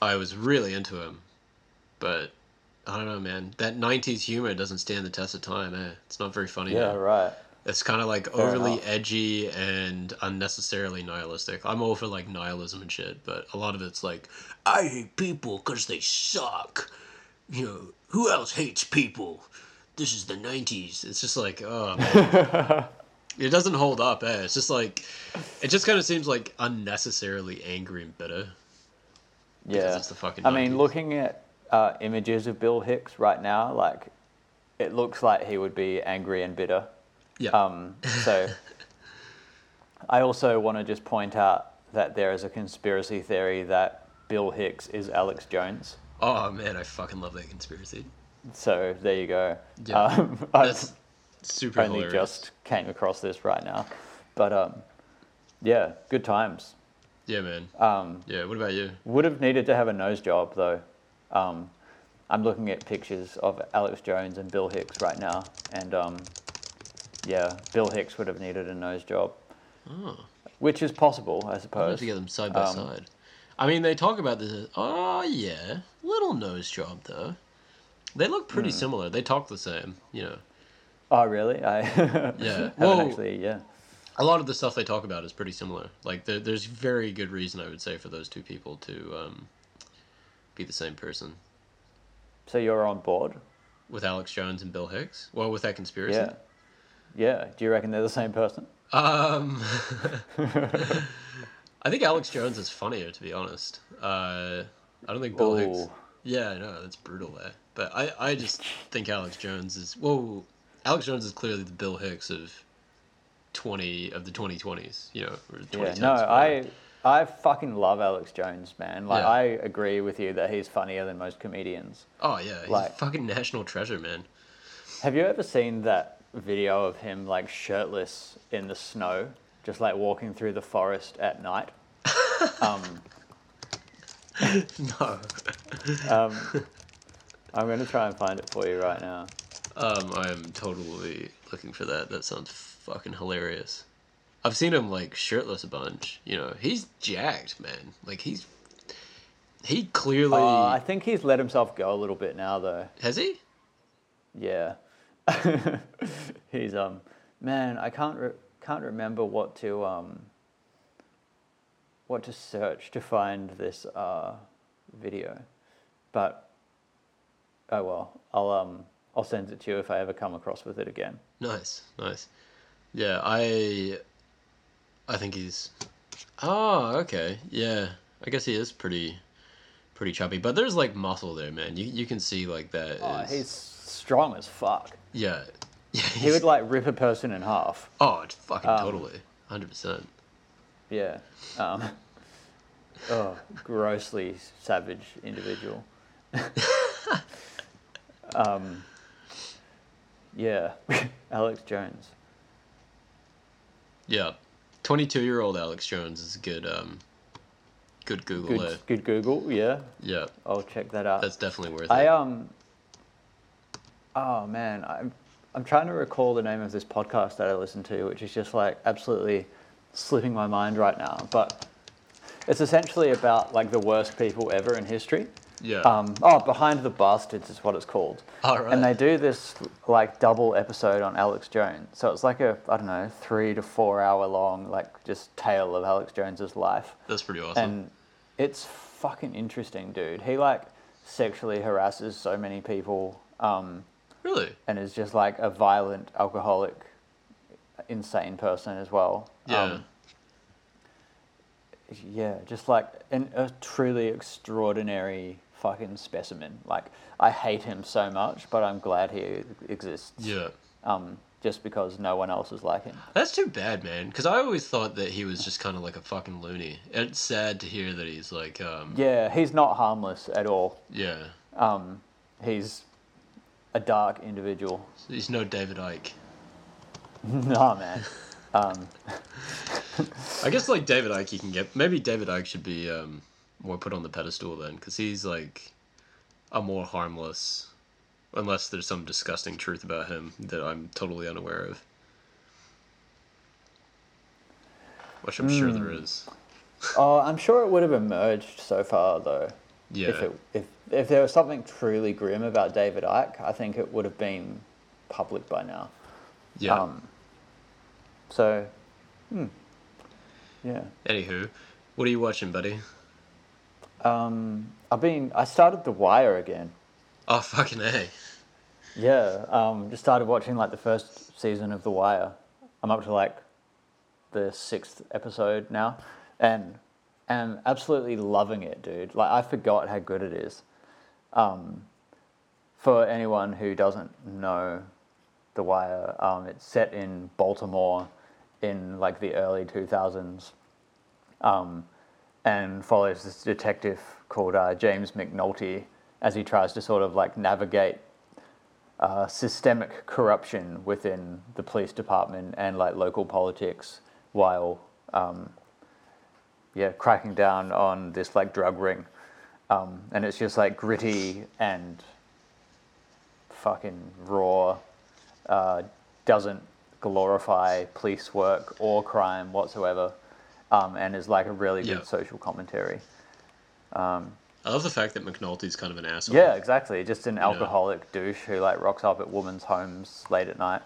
I was really into him, but I don't know, man. That '90s humor doesn't stand the test of time. Eh? It's not very funny. Yeah, now. right. It's kind of like Fair overly enough. edgy and unnecessarily nihilistic. I'm all for like nihilism and shit, but a lot of it's like, I hate people because they suck. You know, who else hates people? This is the 90s. It's just like, oh, man. it doesn't hold up, eh? It's just like, it just kind of seems like unnecessarily angry and bitter. Yeah. it's the fucking I mean, looking at uh, images of Bill Hicks right now, like, it looks like he would be angry and bitter. Yeah. Um, so, I also want to just point out that there is a conspiracy theory that Bill Hicks is Alex Jones. oh, man, I fucking love that conspiracy. So there you go. Yeah, Um, I That's super only hilarious. just came across this right now, but um, yeah, good times. Yeah, man. Um, Yeah, what about you? would have needed to have a nose job though. Um, I'm looking at pictures of Alex Jones and Bill Hicks right now, and um, yeah, Bill Hicks would have needed a nose job, Oh. which is possible, I suppose. to get them side by Um, side. I mean, they talk about this. As, Oh yeah, little nose job though. They look pretty similar. They talk the same. You know, Oh, really? I Yeah. Well- actually. Yeah. a lot of the stuff they talk about is pretty similar. Like there, there's very good reason I would say for those two people to um, be the same person. So you're on board? With Alex Jones and Bill Hicks. Well, with that conspiracy. Yeah. Yeah. Do you reckon they're the same person? Um, I think Alex Jones is funnier, to be honest. Uh, I don't think Bill Hicks. Yeah, I know that's brutal there, but I, I just think Alex Jones is well. Alex Jones is clearly the Bill Hicks of twenty of the twenty twenties. You know, or Yeah, no. I I fucking love Alex Jones, man. Like Yeah. I agree with you that he's funnier than most comedians. Oh yeah, he's like- a fucking national treasure, man. Have you ever seen that video of him like shirtless in the snow, just like walking through the forest at night? um, no. um, I'm gonna try and find it for you right now. Um, I am totally looking for that. That sounds fucking hilarious. I've seen him like shirtless a bunch. You know, he's jacked, man. Like he's he clearly Uh, I think he's let himself go a little bit now, though. has he. Yeah, he's um, man, I can't re- can't remember what to um, what to search to find this uh, video, but oh well, I'll um, I'll send it to you if I ever come across with it again. Nice, nice. Yeah, I I think he's Oh, okay. Yeah. I guess he is pretty pretty chubby, but there's like muscle there, man. You you can see like that. Oh, is- he's strong as fuck. yeah. Yeah, He would like rip a person in half. Oh, it's fucking Um, totally, hundred percent. Yeah. Um, oh, grossly savage individual. um, yeah, Alex Jones. Yeah, twenty-two-year-old Alex Jones is a good, um, good Google. Good, good Google. Yeah, Yeah, I'll check that out. that's definitely worth I it. I um. Oh man, I'm I'm trying to recall the name of this podcast that I listen to, which is just like absolutely slipping my mind right now. But it's essentially about like the worst people ever in history. Yeah. Um, oh, Behind the Bastards is what it's called. All right. And they do this like double episode on Alex Jones. So it's like a I don't know three to four hour long like just tale of Alex Jones's life. that's pretty awesome. And it's fucking interesting, dude. He like sexually harasses so many people, um, really? and is just like a violent alcoholic, insane person as well. Yeah. Um, yeah, just like an, a truly extraordinary fucking specimen. Like I hate him so much, but I'm glad he exists. yeah. Um, just because no one else is like him. That's too bad, man. Because I always thought that he was just kind of like a fucking loony. It's sad to hear that he's like, um, Yeah, he's not harmless at all. yeah. Um, he's a dark individual. He's no David Icke. nah, man. Um, I guess like David Icke, you can get maybe David Icke should be um, more put on the pedestal then, because he's like a more harmless, unless there's some disgusting truth about him that I'm totally unaware of. Which I'm sure there is. oh, I'm sure it would have emerged so far, though. Yeah. If, it, if if there was something truly grim about David Icke, I think it would have been public by now. yeah. Um, so, hmm, yeah. Anywho, what are you watching, buddy? Um, I've been. I started The Wire again. Oh fucking a. Yeah. Um, just started watching like the first season of The Wire. I'm up to like the sixth episode now, and am absolutely loving it, dude. Like I forgot how good it is. Um, for anyone who doesn't know The Wire, um, it's set in Baltimore in like the early 2000s, um, and follows this detective called uh, James McNulty as he tries to sort of like navigate uh, systemic corruption within the police department and like local politics while um, yeah cracking down on this like drug ring. Um, and it's just like gritty and fucking raw uh, doesn't glorify police work or crime whatsoever um, and is like a really Yeah. good social commentary I love the fact that McNulty's kind of an asshole. yeah exactly just an alcoholic douche who like rocks up at women's homes late at night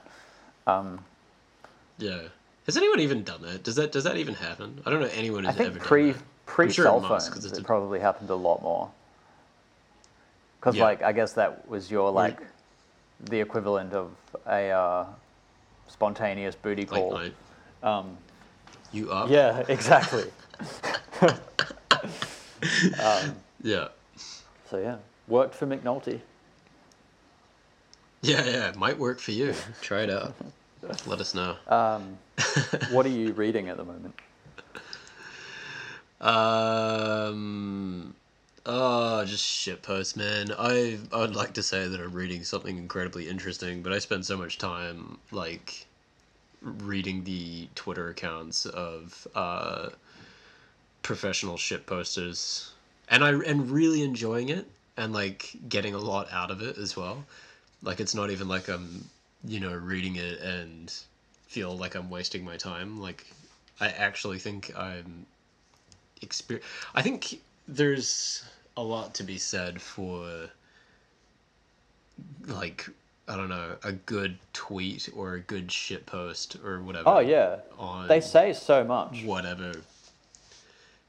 Yeah. Has anyone even done that? Does that does that even happen? I don't know anyone I who's think ever pre done that. pre sure cell it must, it's it a- probably happened a lot more. Because Yeah. like I guess that was your like the equivalent of a uh, spontaneous booty Like, call. like, um, you up? yeah, exactly. um, Yeah. so yeah, worked for McNulty. Yeah, yeah. It might work for you. Try it out. Let us know. Um, what are you reading at the moment? Um. Oh, just shit posts, man. I I would like to say that I'm reading something incredibly interesting, but I spend so much time like reading the Twitter accounts of uh, professional shit posters, and I and really enjoying it and like getting a lot out of it as well. Like it's not even like I'm you know reading it and feel like I'm wasting my time. Like I actually think I'm exper- I think there's a lot to be said for like I don't know a good tweet or a good shit post or whatever. Oh yeah, on they say so much. whatever.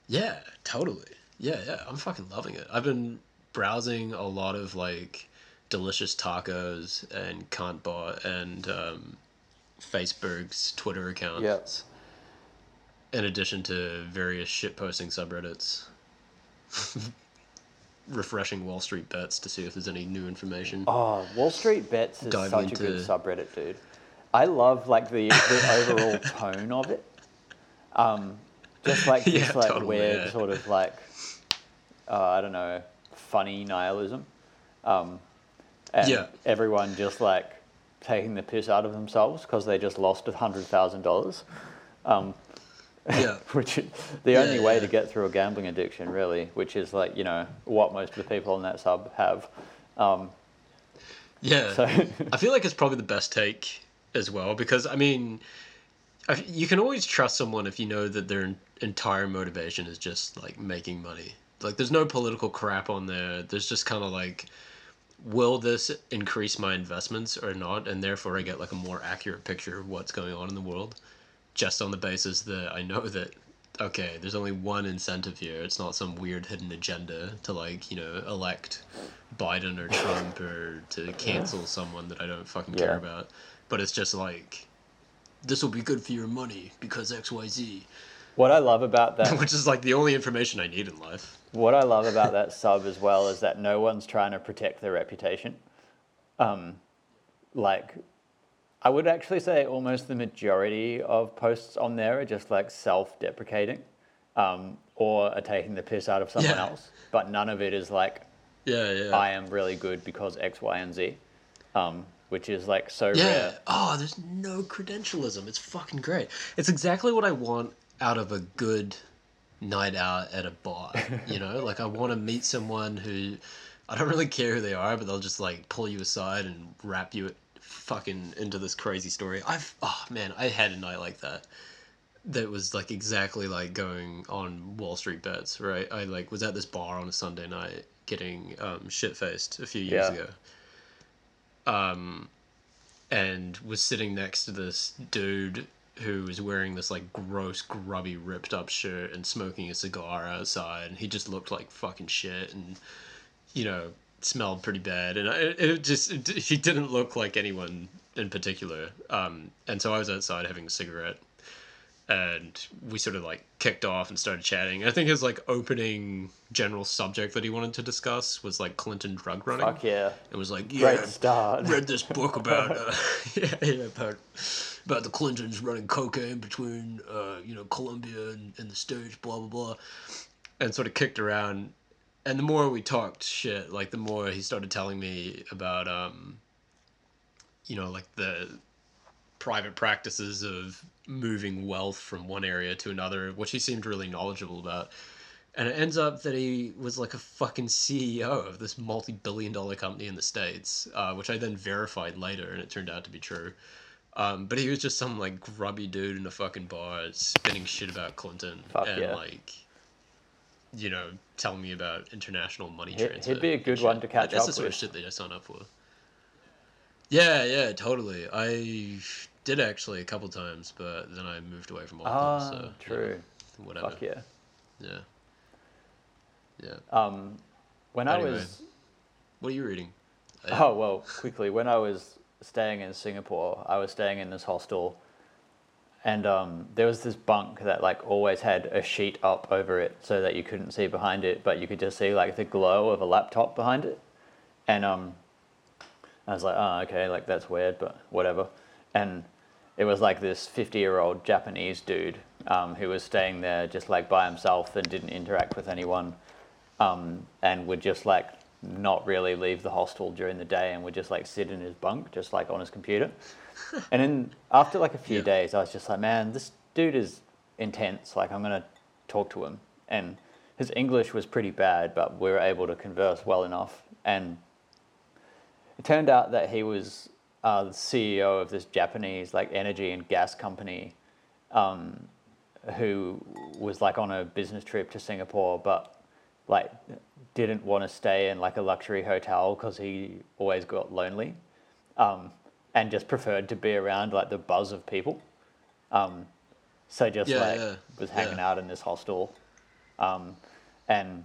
Yeah, totally. Yeah, yeah. I'm fucking loving it. I've been browsing a lot of like delicious tacos and Kantbot and um, Facebook's Twitter accounts. Yep. In addition to various shit posting subreddits. refreshing Wall Street bets to see if there's any new information. Oh, Wall Street Bets is Diving such a good subreddit, dude. I love like the, the overall tone of it. Um, just like this like totally, weird yeah. sort of like uh, I don't know, funny nihilism. Um, and Yeah. everyone just like taking the piss out of themselves because they just lost a hundred thousand dollars. Um, Yeah. which is the Yeah, only way to get through a gambling addiction, really, which is like you know what most of the people on that sub have. Um, Yeah. so I feel like it's probably the best take as well because I mean, I- you can always trust someone if you know that their entire motivation is just like making money. Like, there's no political crap on there. There's just kind of like, will this increase my investments or not? And therefore, I get like a more accurate picture of what's going on in the world, just on the basis that I know that. Okay, there's only one incentive here. It's not some weird hidden agenda to like, you know, elect Biden or Trump or to cancel someone that I don't fucking care about. But it's just like this will be good for your money because XYZ. what I love about that Which is like the only information I need in life. What I love about that sub as well is that no one's trying to protect their reputation. Um, like, I would actually say almost the majority of posts on there are just like self-deprecating, um, or are taking the piss out of someone Yeah. else. But none of it is like Yeah, yeah. I am really good because X, Y, and Z, um, which is like so yeah. rare. Oh, there's no credentialism. It's fucking great. It's exactly what I want out of a good night out at a bar. You know, like I want to meet someone who I don't really care who they are, but they'll just like pull you aside and wrap you fucking into this crazy story. I've oh man, I had a night like that. That was like exactly like going on Wall Street bets, right? I like was at this bar on a Sunday night getting um, shit faced a few years Yeah. ago. Um, and was sitting next to this dude who was wearing this like gross, grubby, ripped up shirt and smoking a cigar outside, and he just looked like fucking shit, and you know smelled pretty bad, and I, it just it, he didn't look like anyone in particular. Um, and so I was outside having a cigarette, and we sort of like kicked off and started chatting. I think his like opening general subject that he wanted to discuss was like Clinton drug running. Fuck yeah, It was like, great yeah, start. read this book about uh, yeah, yeah about about the Clintons running cocaine between uh, you know Colombia and, and the states, blah blah blah, and sort of kicked around. And the more we talked shit, like the more he started telling me about um, you know, like the private practices of moving wealth from one area to another, which he seemed really knowledgeable about. And it ends up that he was like a fucking CEO of this multi billion dollar company in the States, uh, which I then verified later and it turned out to be true. Um, but he was just some like grubby dude in a fucking bar spinning shit about Clinton Fuck and yeah. like, you know, telling me about international money He- he'd be a good one to catch That's up the sort with. of shit that I sign up for. Yeah, yeah, totally. I did actually a couple times, but then I moved away from all of Ah, them. So true. know, whatever. Fuck yeah. Yeah. Yeah. Um, when I was What are you reading? Oh well, quickly. When I was staying in Singapore, I was staying in this hostel, and um, there was this bunk that like always had a sheet up over it so that you couldn't see behind it, but you could just see like the glow of a laptop behind it, and um, I was like, oh okay, like that's weird, but whatever, and it was like this fifty-year-old Japanese dude um, who was staying there just like by himself and didn't interact with anyone um, and would just like not really leave the hostel during the day and would just like sit in his bunk, just like on his computer. and then after like a few Yeah. days, I was just like, man, this dude is intense. Like, I'm gonna talk to him. And his English was pretty bad, but we were able to converse well enough. And it turned out that he was uh, the CEO of this Japanese like energy and gas company um, who was like on a business trip to Singapore, but like didn't want to stay in like a luxury hotel because he always got lonely, um, and just preferred to be around like the buzz of people. Um, so just Yeah, like yeah, was hanging yeah. out in this hostel, um, and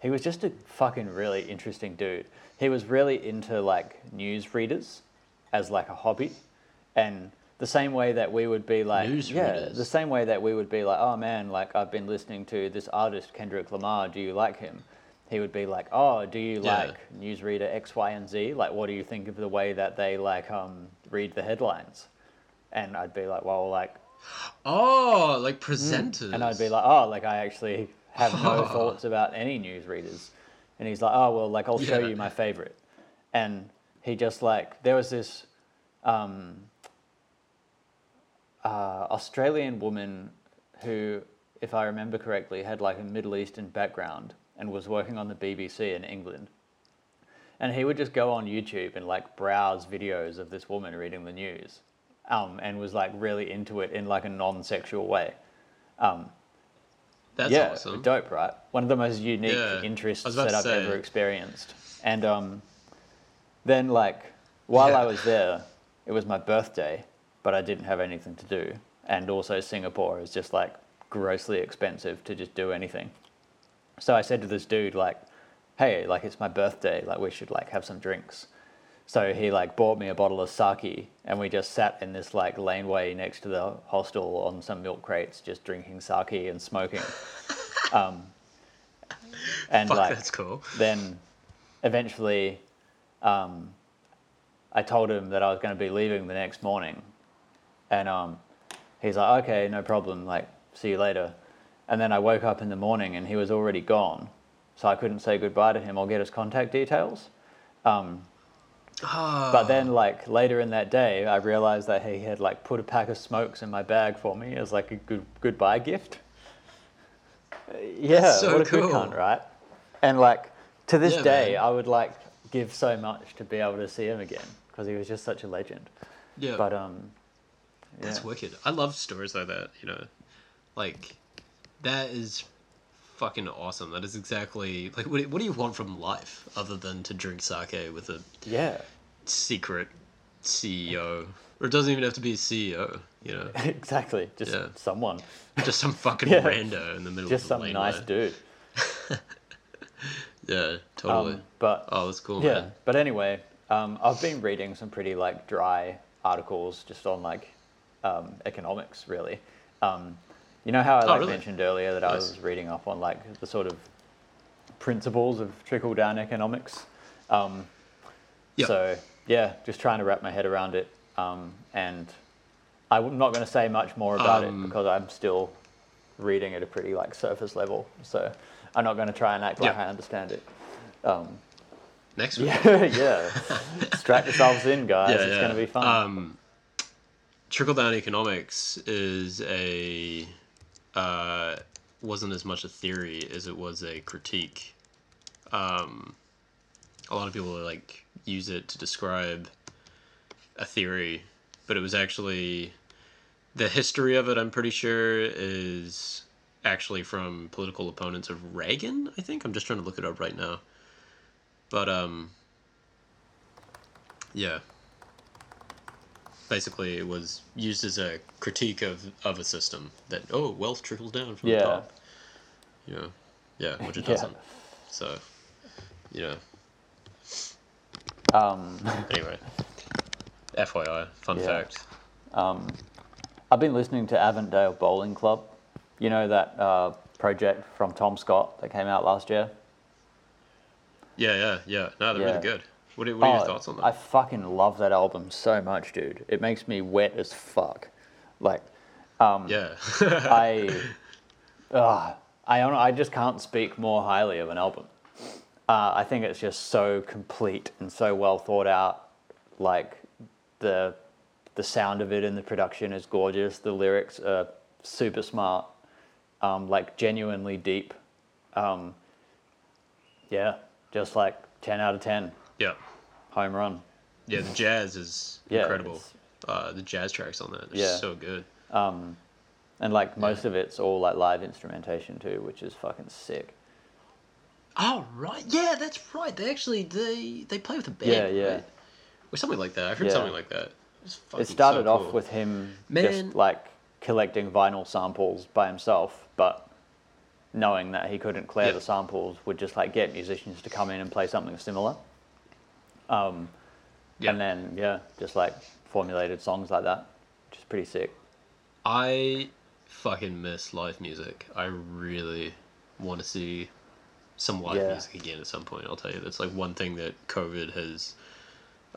he was just a fucking really interesting dude. He was really into like news readers as like a hobby, and the same way that we would be like, News yeah, readers. the same way that we would be like, oh man, like I've been listening to this artist Kendrick Lamar. Do you like him? He would be like, "Oh, do you Yeah. like newsreader X, Y, and Z? Like, what do you think of the way that they like um read the headlines?" And I'd be like, "Well, like," Oh, like presenters. Mm. and I'd be like, "Oh, like I actually have no thoughts about any newsreaders." And he's like, "Oh, well, like I'll show Yeah. you my favorite." And he just like there was this um, uh, Australian woman who, if I remember correctly, had like a Middle Eastern background and was working on the BBC in England. And he would just go on YouTube and like browse videos of this woman reading the news, um, and was like really into it in like a non-sexual way. Um, That's yeah, awesome. dope, right? One of the most unique Yeah, interests that I've say. ever experienced. And um, then, like, while Yeah. I was there, it was my birthday, but I didn't have anything to do. And also, Singapore is just like grossly expensive to just do anything. So I said to this dude, like, hey, like, it's my birthday, like, we should like have some drinks. So he like bought me a bottle of sake, and we just sat in this like laneway next to the hostel on some milk crates, just drinking sake and smoking. um, and Fuck, like that's cool. then, eventually, um, I told him that I was going to be leaving the next morning, and um, he's like, "Okay, no problem. Like, see you later." And then I woke up in the morning, and he was already gone, so I couldn't say goodbye to him or get his contact details. Um, but then, like later in that day, I realized that he had like put a pack of smokes in my bag for me as like a good goodbye gift. Uh, Yeah, so what a good cool. cunt, right? And like to this Yeah, day, man. I would like give so much to be able to see him again because he was just such a legend. Yeah. But um, yeah. That's wicked. I love stories like that, you know. Like that is fucking awesome. That is exactly like what, do- what do you want from life other than to drink sake with a yeah, secret CEO? Or it doesn't even have to be a CEO, you know. exactly. Just Yeah. someone, Just some fucking Yeah. rando in the middle just of some nice laneway. dude. Yeah, totally. Um, but oh, that's cool, yeah, man. but anyway, um, I've been reading some pretty like dry articles just on like um, economics, really. Um, you know how I Oh, really? mentioned earlier that I was reading up on like the sort of principles of trickle down economics. Um, Yeah. So yeah, just trying to wrap my head around it, um, and I'm not going to say much more about Um, it because I'm still reading at a pretty like surface level. So I'm not going to try and act like I understand it. Um, Next week. yeah, yeah. Strap yourselves in, guys. it's going to be fun. Um, Trickle down economics is a uh, wasn't as much a theory as it was a critique. Um, a lot of people like use it to describe a theory, but it was actually the history of it. I'm pretty sure is actually from political opponents of Reagan. I think I'm just trying to look it up right now, but um, yeah basically it was used as a critique of, of a system that oh wealth trickles down from Yeah. the top you know yeah which it Yeah. doesn't so you know um, anyway fyi fun Yeah. fact um, I've been listening to Avantdale Bowling Club. You know that uh, project from Tom Scott that came out last year? yeah yeah yeah no they're Yeah. really good what are, what are your Oh, thoughts on that I fucking love that album so much, dude. It makes me wet as fuck. Like, um, yeah I, uh, I, I just can't speak more highly of an album. Uh, I think it's just so complete and so well thought out. Like the the sound of it and the production is gorgeous. The lyrics are super smart, um, like genuinely deep. Um, yeah, just like ten out of ten, yeah home run. yeah the jazz is Yeah, incredible uh, the jazz tracks on that are Yeah. so good Um, and like most of it's all like live instrumentation too, which is fucking sick. oh right yeah that's right they actually they they play with a band Yeah, yeah. right? or something like that i've heard Yeah. something like that It fucking so started off cool. with him Man. just like collecting vinyl samples by himself, but knowing that he couldn't clear Yeah. the samples, would just like get musicians to come in and play something similar. Um, Yeah. And then yeah, just like formulated songs like that, which is pretty sick. I fucking miss live music. I really want to see some live Yeah. music again at some point. I'll tell you, that's like one thing that COVID has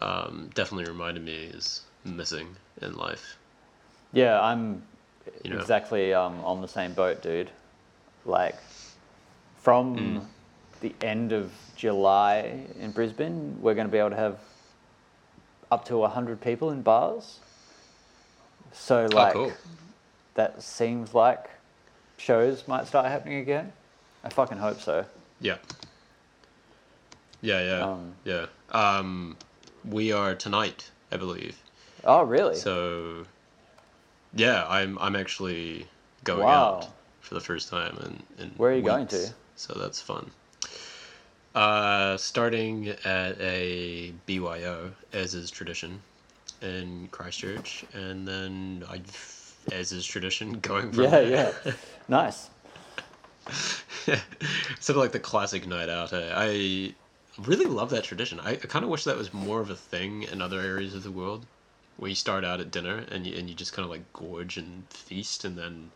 um, definitely reminded me is missing in life. Yeah, I'm You know? exactly um, on the same boat, dude. Like, from Mm. the end of July in Brisbane, we're going to be able to have up to 100 people in bars. So, like, oh, cool. that seems like shows might start happening again. I fucking hope so. Yeah. Yeah, yeah, Um, yeah. Um, we are tonight, I believe. Oh, really? So, yeah, I'm I'm actually going Wow. out for the first time in Where are you going to? So that's fun. Uh, starting at a BYO, as is tradition, in Christchurch, and then I, as is tradition, going from yeah, there. yeah. nice. sort of like the classic night out. eh? I really love that tradition. I, I kind of wish that was more of a thing in other areas of the world, where you start out at dinner and you, and you just kind of like gorge and feast and then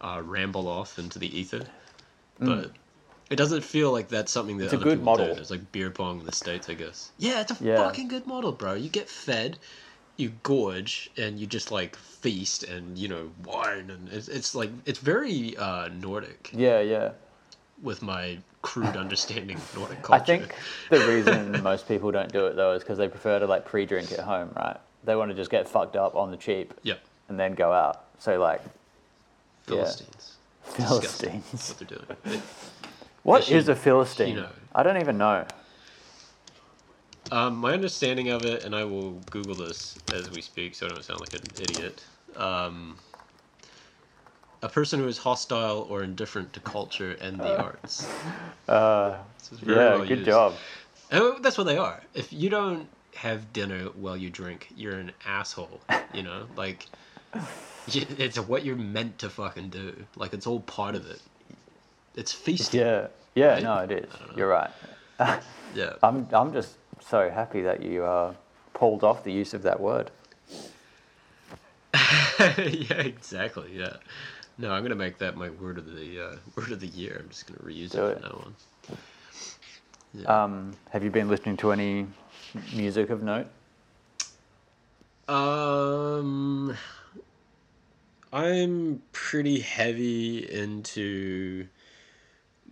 uh, ramble off into the ether. But it doesn't feel like that's something that. It's a other good people do. model. There's like beer pong in the states, I guess. Yeah, it's a Yeah. fucking good model, bro. You get fed. You gorge and you just like feast and you know wine and it's, it's like it's very uh, Nordic Yeah, yeah. with my crude understanding of Nordic I think the reason most people don't do it though is because they prefer to like pre-drink at home, right? They want to just get fucked up on the cheap Yep. and then go out. So like Yeah. Philistines. Disgusting. Philistines. What they're doing. They- What is a philistine? you know. I don't even know. Um, my understanding of it, and I will Google this as we speak, so I don't sound like an idiot. Um, a person who is hostile or indifferent to culture and the arts. Uh, yeah, well good used. job. And that's what they are. If you don't have dinner while you drink, you're an asshole. You know, like it's what you're meant to fucking do. Like it's all part of it. It's feasting. Yeah, yeah, Right? no, it is. You're right. Yeah. I'm, I'm just so happy that you uh, pulled off the use of that word. yeah, exactly. Yeah. No, I'm gonna make that my word of the uh, word of the year. I'm just gonna reuse Do it it. from now on. Yeah. Um, have you been listening to any music of note? Um, I'm pretty heavy into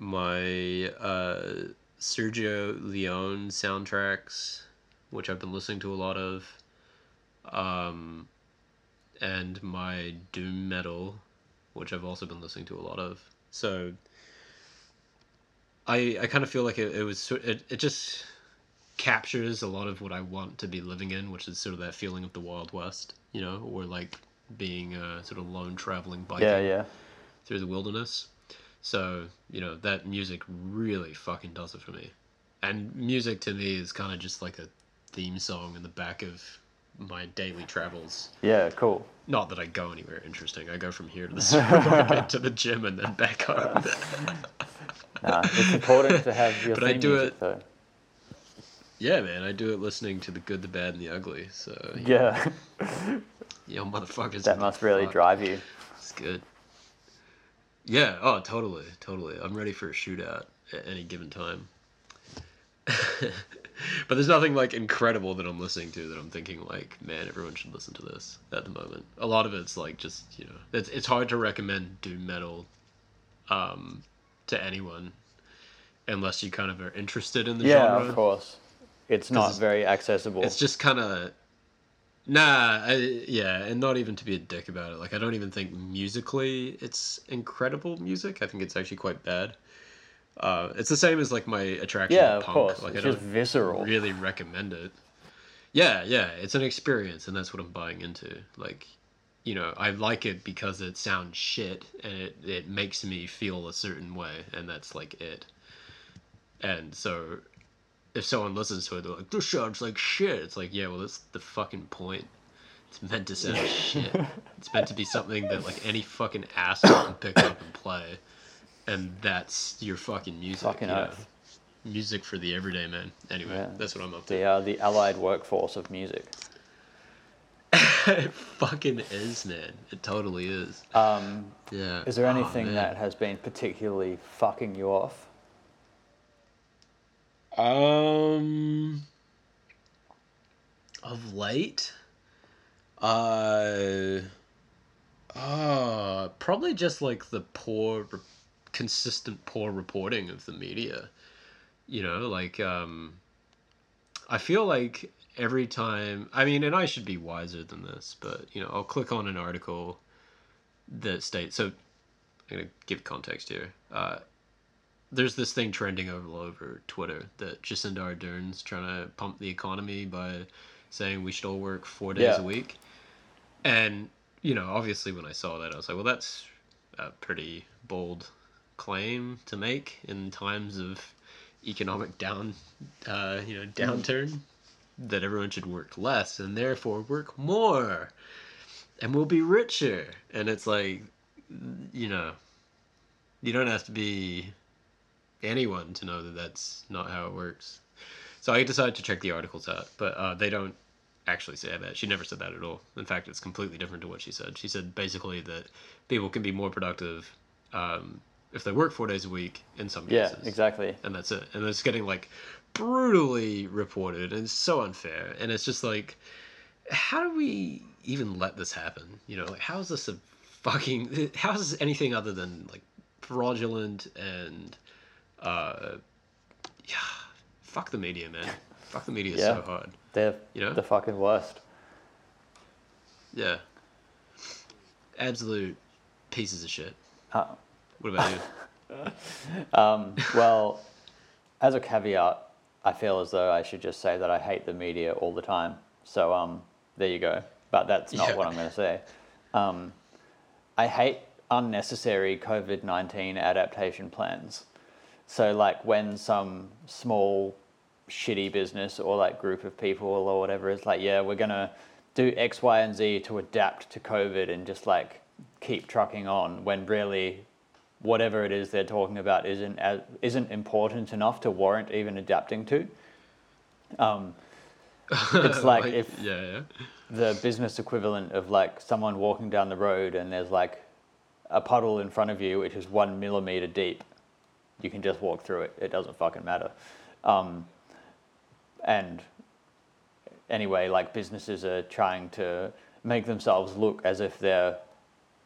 my uh, Sergio Leone soundtracks, which I've been listening to a lot of, um, and my doom metal, which I've also been listening to a lot of. So I I kind of feel like it, it was sort it, it just captures a lot of what I want to be living in, which is sort of that feeling of the Wild West, you know, or like being a sort of lone traveling biking Yeah, yeah. through the wilderness. So, you know, that music really fucking does it for me. And music to me is kind of just like a theme song in the back of my daily travels. Yeah, cool. Not that I go anywhere interesting. I go from here to the supermarket to the gym and then back home. Nah, it's important to have your But I do music it- though. yeah, man, I do it listening to the good, the bad, and the ugly. So, Yeah, you know, motherfuckers. that must really fuck. drive you. It's good. Yeah. Oh, totally, totally. I'm ready for a shootout at any given time. but there's nothing like incredible that I'm listening to that I'm thinking like, man, everyone should listen to this at the moment. A lot of it's like just you know, it's it's hard to recommend doom metal, um, to anyone, unless you kind of are interested in the Yeah, genre. Yeah, of course. It's not very accessible. It's just kind of. Nah, I, yeah, and not even to be a dick about it. Like, I don't even think musically it's incredible music. I think it's actually quite bad. Uh, it's the same as like my attraction yeah, to of punk. course. Like, it's I just don't visceral. really recommend it. Yeah, yeah, it's an experience, and that's what I'm buying into. Like, you know, I like it because it sounds shit, and it it makes me feel a certain way, and that's like it. And so, if someone listens to it, they're like, "This sounds like shit." It's like, yeah, well, that's the fucking point. It's meant to sound shit. It's meant to be something that like any fucking asshole can pick up and play, and that's your fucking music. Fucking you know? Music for the everyday man. Anyway, Yeah. that's what I'm up to. The uh, the allied workforce of music. it fucking is, man. It totally is. Um, Yeah. is there Oh, anything man. that has been particularly fucking you off? Um, of late, uh, uh, probably just like the poor, re- consistent poor reporting of the media. You know, like um, I feel like every time. I mean, and I should be wiser than this, but you know, I'll click on an article that states. So, I'm gonna give context here. Uh, there's this thing trending all over Twitter that Jacinda Ardern's trying to pump the economy by saying we should all work four days Yeah. a week. And, you know, obviously when I saw that, I was like, well, that's a pretty bold claim to make in times of economic down, uh, you know, downturn, that everyone should work less and therefore work more and we'll be richer. And it's like, you know, you don't have to be anyone to know that that's not how it works. So I decided to check the articles out, but uh, they don't actually say that. She never said that at all. In fact, it's completely different to what she said. She said basically that people can be more productive um, if they work four days a week in some Yeah, cases. exactly. And that's it. And it's getting like brutally reported, and it's so unfair. And it's just like, how do we even let this happen? You know, like how is this a fucking? How is this anything other than like fraudulent and uh, yeah, fuck the media, man. Fuck the media Yeah. so hard. They're You know? the fucking worst. Yeah. Absolute pieces of shit. Uh, What about you? Um, well, as a caveat, I feel as though I should just say that I hate the media all the time. So um, there you go. But that's not Yeah. what I'm going to say. Um, I hate unnecessary COVID 19 adaptation plans. So, like, when some small, shitty business or like group of people or whatever is like, yeah, we're going to do X, Y, and Z to adapt to COVID and just like keep trucking on when really whatever it is they're talking about isn't as, isn't important enough to warrant even adapting to. Um, it's like if yeah, yeah. the business equivalent of like someone walking down the road and there's like a puddle in front of you which is one millimeter deep, you can just walk through it. It doesn't fucking matter. Um, and anyway, like businesses are trying to make themselves look as if they're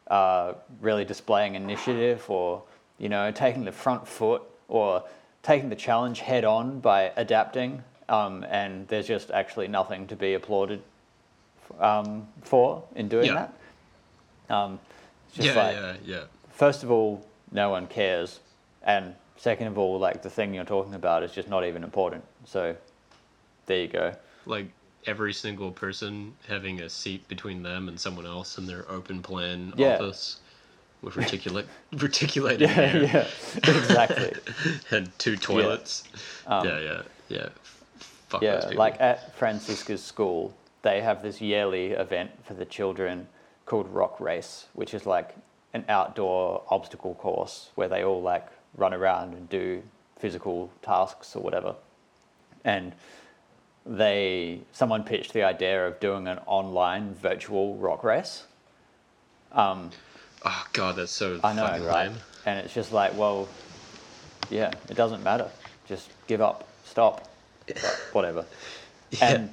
uh, really displaying initiative or you know taking the front foot or taking the challenge head on by adapting. Um, and there's just actually nothing to be applauded um, for in doing Yeah. that. Um, it's just Yeah, like, yeah, yeah. first of all, no one cares, and second of all, like the thing you're talking about is just not even important. So, there you go. Like every single person having a seat between them and someone else in their open plan Yeah. office with reticulate reticulated Yeah, air yeah, exactly. and two toilets. Um, yeah, yeah, yeah. Fuck Yeah, like at Francisca's school, they have this yearly event for the children called Rock Race, which is like an outdoor obstacle course where they all like run around and do physical tasks or whatever. And they someone pitched the idea of doing an online virtual rock race. Um, oh god, that's so I know, fucking right? lame. And it's just like, well, yeah, it doesn't matter. Just give up, stop, whatever. And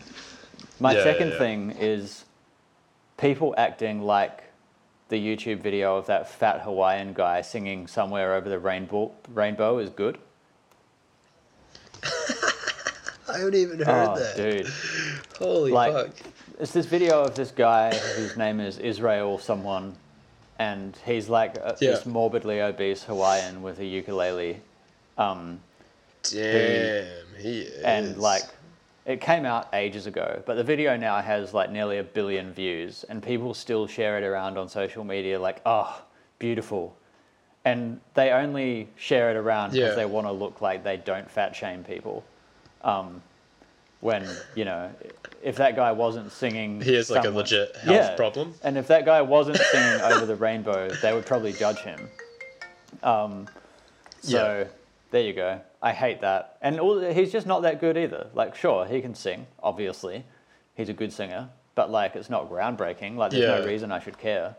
my Yeah, second yeah. thing is people acting like the YouTube video of that fat Hawaiian guy singing somewhere over the rainbow rainbow is good. I haven't even heard that. oh, dude. Holy Like- fuck. It's this video of this guy whose name is Israel someone, and he's like a, this morbidly obese Hawaiian with a ukulele. Um, Damn, he is. and like it came out ages ago but the video now has like nearly a billion views and people still share it around on social media like oh beautiful and they only share it around because Yeah. they want to look like they don't fat shame people um, when you know if that guy wasn't singing he has like a legit health Yeah. problem. and if that guy wasn't singing over the rainbow, they would probably judge him. Um, so Yeah. there you go. I hate that. And all, he's just not that good either. Like, sure, he can sing, obviously. He's a good singer. But, like, it's not groundbreaking. Like, there's no reason I should care.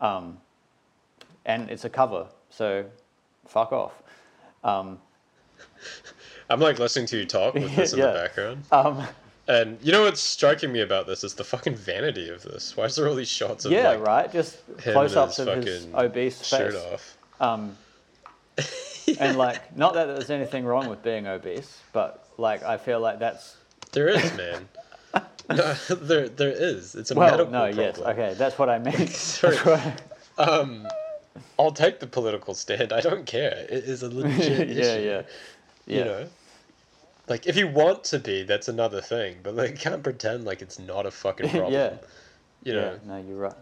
Um, and it's a cover. So fuck off. Um, I'm like listening to you talk with this in Yeah. the background. Um, And you know what's striking me about this is the fucking vanity of this. Why is there all these shots of yeah, like right. Just close-ups of his his obese shirt face. off? Um, and like, not that there's anything wrong with being obese, but like, I feel like that's There is, man. no, there there is. It's a well, medical no, problem. yes, okay, that's what I meant. Sorry. What I- Um, I'll take the political stand. I don't care. It is a legit yeah, issue. yeah, yeah. You know, like if you want to be, that's another thing. But like, you can't pretend like it's not a fucking problem. yeah, You know. yeah. know, No, you're right.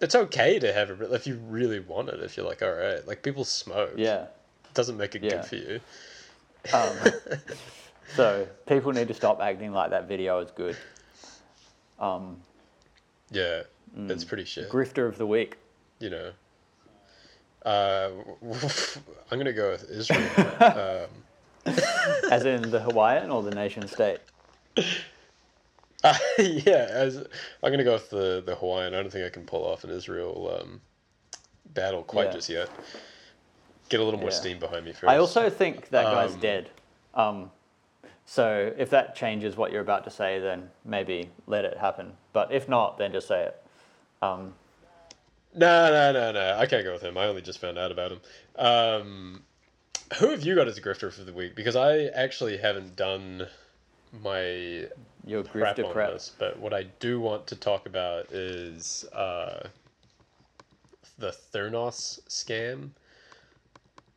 it's okay to have it if you really want it. If you're like, all right, like people smoke. Yeah. Doesn't make it Yeah. good for you. Um, so people need to stop acting like that video is good. Um, Yeah, Mm. it's pretty shit. grifter of the week. you know. Uh, I'm gonna go with Israel. um, As in the Hawaiian or the nation state? Uh, yeah, as I'm gonna go with the the Hawaiian. I don't think I can pull off an Israel um, battle quite Yeah. just yet. Get a little more Yeah. steam behind me first. I also think that guy's Um, dead. Um, so if that changes what you're about to say, then maybe let it happen. But if not, then just say it. Um, no, no, no, no. I can't go with him. I only just found out about him. Um, who have you got as a grifter for the week? Because I actually haven't done my your prep grifter on prep. this, but what I do want to talk about is uh, the Theranos scam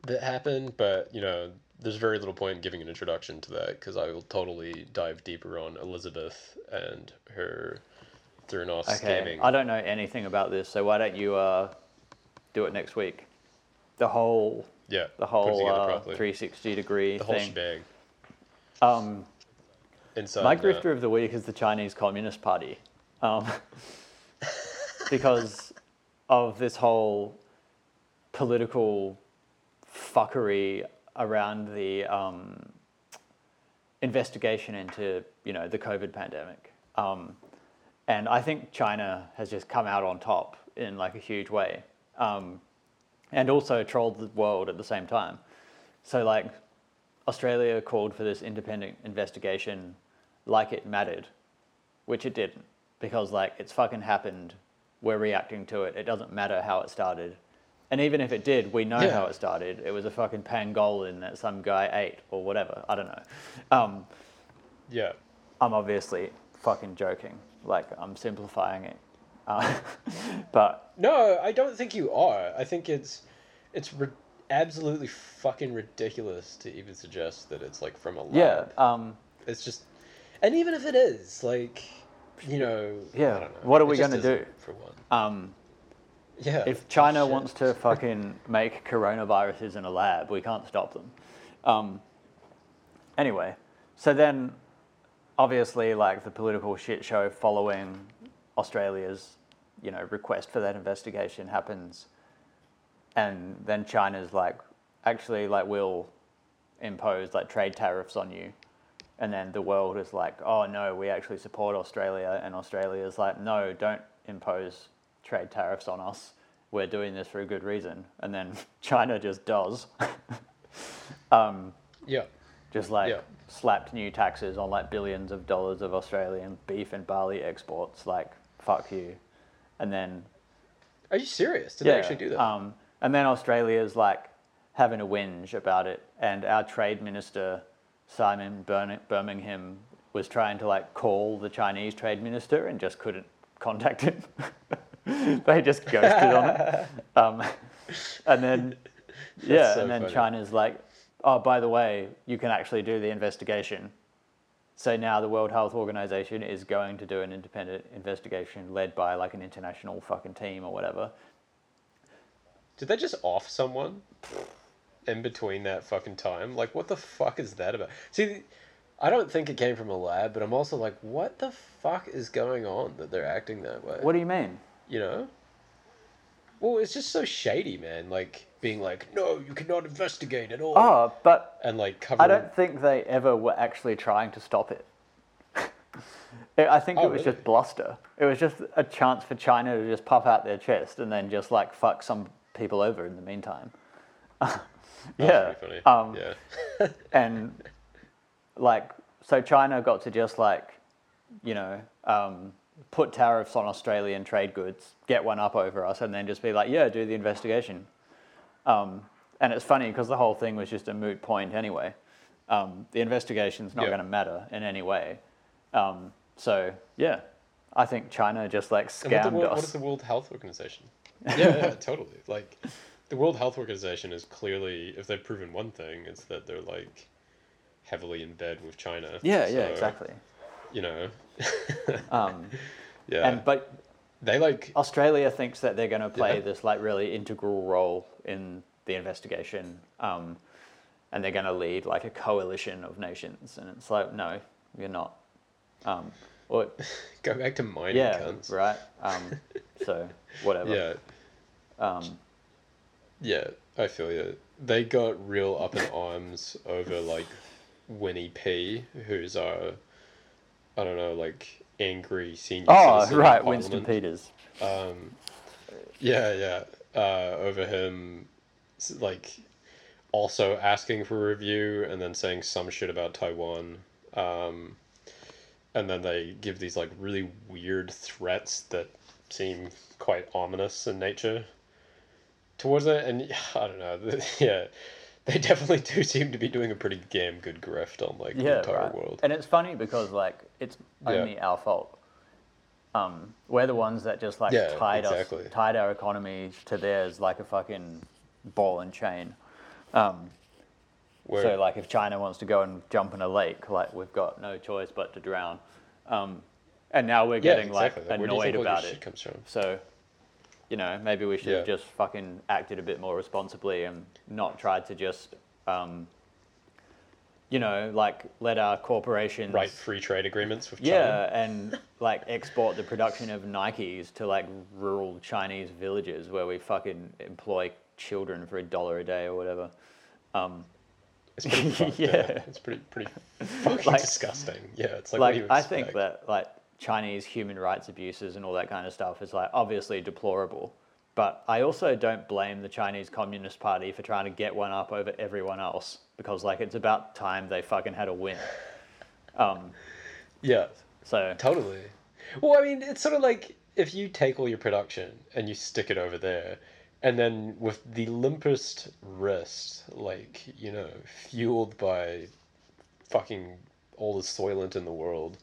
that happened. But you know, there's very little point in giving an introduction to that because I will totally dive deeper on Elizabeth and her Theranos Okay, scamming. I don't know anything about this, so why don't you uh, do it next week? The whole, yeah, the whole uh, 360 degree the whole thing. shebang. Um, Inside My grifter of the week is the Chinese Communist Party, um, because of this whole political fuckery around the um, investigation into you know the COVID pandemic, um, and I think China has just come out on top in like a huge way, um, and also trolled the world at the same time. So like Australia called for this independent investigation like it mattered, which it didn't, because like it's fucking happened. We're reacting to it. It doesn't matter how it started. And even if it did, we know Yeah. how it started. It was a fucking pangolin that some guy ate or whatever. I don't know. Um, Yeah. I'm obviously fucking joking. Like I'm simplifying it. Uh, but No, I don't think you are. I think it's it's ri- absolutely fucking ridiculous to even suggest that it's like from a lab. yeah, um, It's just, and even if it is, like, you know, Yeah, I don't know. what are we gonna do? for one? um, Yeah. if China shit. wants to fucking make coronaviruses in a lab, we can't stop them. Um, anyway, so then obviously, like the political shit show following Australia's, you know, request for that investigation happens, and then China's like, actually, like we'll impose like trade tariffs on you. And then the world is like, oh no, we actually support Australia. And Australia's like, no, don't impose trade tariffs on us. We're doing this for a good reason. And then China just does. um, yeah. just like Yeah. slapped new taxes on like billions of dollars of Australian beef and barley exports. Like, fuck you. And then Are you serious? Did they actually do that? um, and then Australia's like having a whinge about it, and our trade minister Simon Birmingham was trying to like call the Chinese trade minister and just couldn't contact him. they just ghosted on it. Um, and then yeah, so and then funny. China's like, oh, by the way, you can actually do the investigation. So now the World Health Organization is going to do an independent investigation led by like an international fucking team or whatever. Did they just off someone in between that fucking time? Like, what the fuck is that about? See, I don't think it came from a lab, but I'm also like, what the fuck is going on that they're acting that way? What do you mean? You know? Well, it's just so shady, man. Like, being like, no, you cannot investigate at all. Oh, but And, like, covering. I don't think they ever were actually trying to stop it. I think Oh, it was really? just bluster. It was just a chance for China to just puff out their chest and then just like fuck some people over in the meantime. Yeah. Um, yeah. And like so China got to just like, you know, um, put tariffs on Australian trade goods, get one up over us, and then just be like, yeah, do the investigation. Um, and it's funny because the whole thing was just a moot point anyway. Um, the investigation's not Yeah. going to matter in any way. Um, so yeah, I think China just like the scammed world, us. what is the World Health Organization? yeah, yeah, totally. Like, the World Health Organization is clearly, if they've proven one thing, it's that they're like heavily in bed with China. yeah, yeah, exactly. You know, Um, yeah. And but they like, Australia thinks that they're going to play Yeah. this like really integral role in the investigation, um, and they're going to lead like a coalition of nations. And it's like, no, you're not. Um, or, go back to mining yeah, cunts. right. Um, so whatever. Yeah, Um, yeah, I feel you. They got real up in arms over like Winnie P, who's our, I don't know, like angry senior. oh, right, Winston Peters. Um, yeah, yeah. Uh, over him, like, also asking for a review and then saying some shit about Taiwan. Um, and then they give these like really weird threats that seem quite ominous in nature towards it. And I don't know. Yeah, they definitely do seem to be doing a pretty damn good grift on like the Yeah, entire right. world. And it's funny because like it's Yeah. only our fault. Um, we're the ones that just like Yeah, tied exactly. us, tied our economy to theirs like a fucking ball and chain. Um, So like if China wants to go and jump in a lake, like we've got no choice but to drown. Um, and now we're yeah, getting exactly. like Where do you annoyed think all your about shit it. comes from? So, you know, maybe we should have just fucking acted a bit more responsibly and not tried to just, um, you know, like let our corporations write free trade agreements with China. yeah, and like export the production of Nikes to like rural Chinese villages where we fucking employ children for a dollar a day or whatever. Um, It's pretty fucked, yeah. Yeah. It's pretty pretty fucking Like- disgusting. Yeah, it's like, like I think that like Chinese human rights abuses and all that kind of stuff is like obviously deplorable. But I also don't blame the Chinese Communist Party for trying to get one up over everyone else because like it's about time they fucking had a win. Um, Yeah, so totally. Well, I mean, it's sort of like if you take all your production and you stick it over there, and then with the limpest wrist, like, you know, fueled by fucking all the soylent in the world,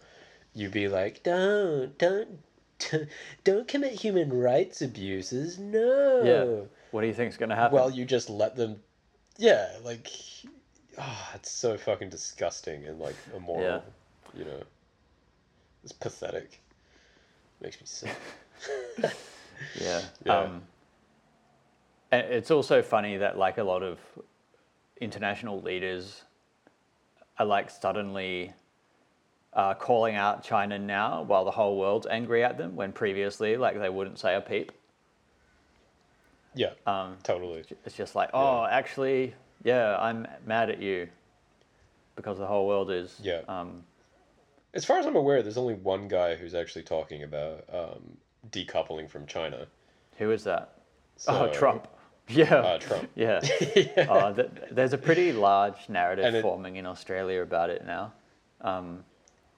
you be like, don't, don't, don't commit human rights abuses, no. yeah, what do you think's gonna happen? Well, you just let them. Yeah, like, ah, it's so fucking disgusting and like immoral. Yeah. You know, it's pathetic. Makes me sick. Yeah. Yeah. Um, and it's also funny that like a lot of international leaders are like suddenly uh, calling out China now while the whole world's angry at them when previously like they wouldn't say a peep. Yeah, Um, totally. it's just like, oh, actually, yeah, I'm mad at you because the whole world is. Yeah. Um, As far as I'm aware, there's only one guy who's actually talking about um, decoupling from China. who is that? oh, Trump. Yeah. Uh, Trump. Yeah. yeah. uh, th- there's a pretty large narrative it- forming in Australia about it now, um,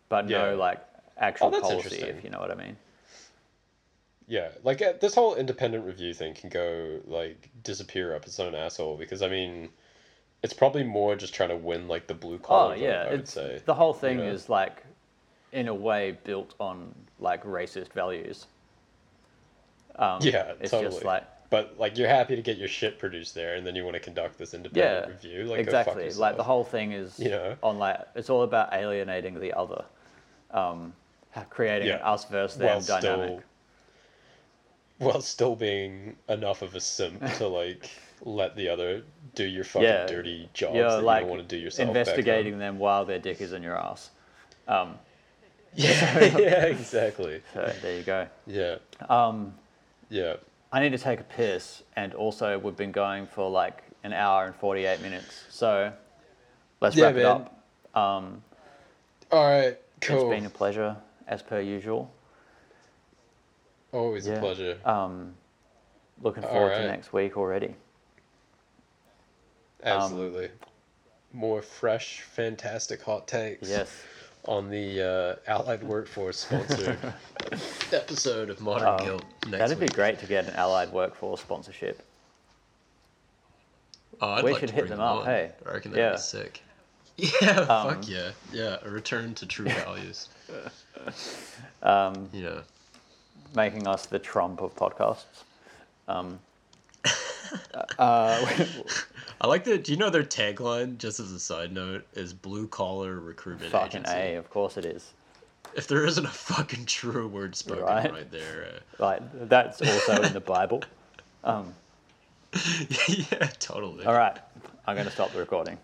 but Yeah. no like actual Oh, policy, if you know what I mean. Yeah, like uh, this whole independent review thing can go like disappear up its own asshole because I mean, it's probably more just trying to win like the blue collar. Oh yeah, vote, I would it's say. the whole thing know? is like, in a way, built on like racist values. Um, Yeah, it's totally. just like But like you're happy to get your shit produced there, and then you want to conduct this independent yeah, review. Like exactly. Like the whole thing is You know? on like it's all about alienating the other, um, creating an us versus them while dynamic. still while still being enough of a simp to like let the other do your fucking Yeah, dirty jobs You're that like you don't want to do yourself. investigating them while their dick is in your ass. Um, Yeah, yeah, exactly. so there you go. Yeah, Um, yeah. I need to take a piss, and also we've been going for like an hour and forty-eight minutes. So let's Yeah, wrap it up. Um, All right, cool. It's been a pleasure, as per usual. Always Yeah. a pleasure. Um, looking forward to next week already. Absolutely. more fresh, fantastic hot takes Yes. on the uh, Allied Workforce sponsored episode of Modern Um, Guild next that'd week. be great to get an allied workforce sponsorship. Oh, I'd We like should to hit bring them them up, on. hey? I reckon that'd Yeah. be sick. Yeah, Um, fuck yeah, yeah. A return to true values. Um, Yeah. making us the Trump of podcasts. Um, uh, I like that. Do you know their tagline? Just as a side note, is blue collar recruitment fucking agency. A, of course it is. If there isn't a fucking true word spoken Right. right, there, uh, Like, that's also in the Bible. Um, yeah, totally. all right, I'm going to stop the recording.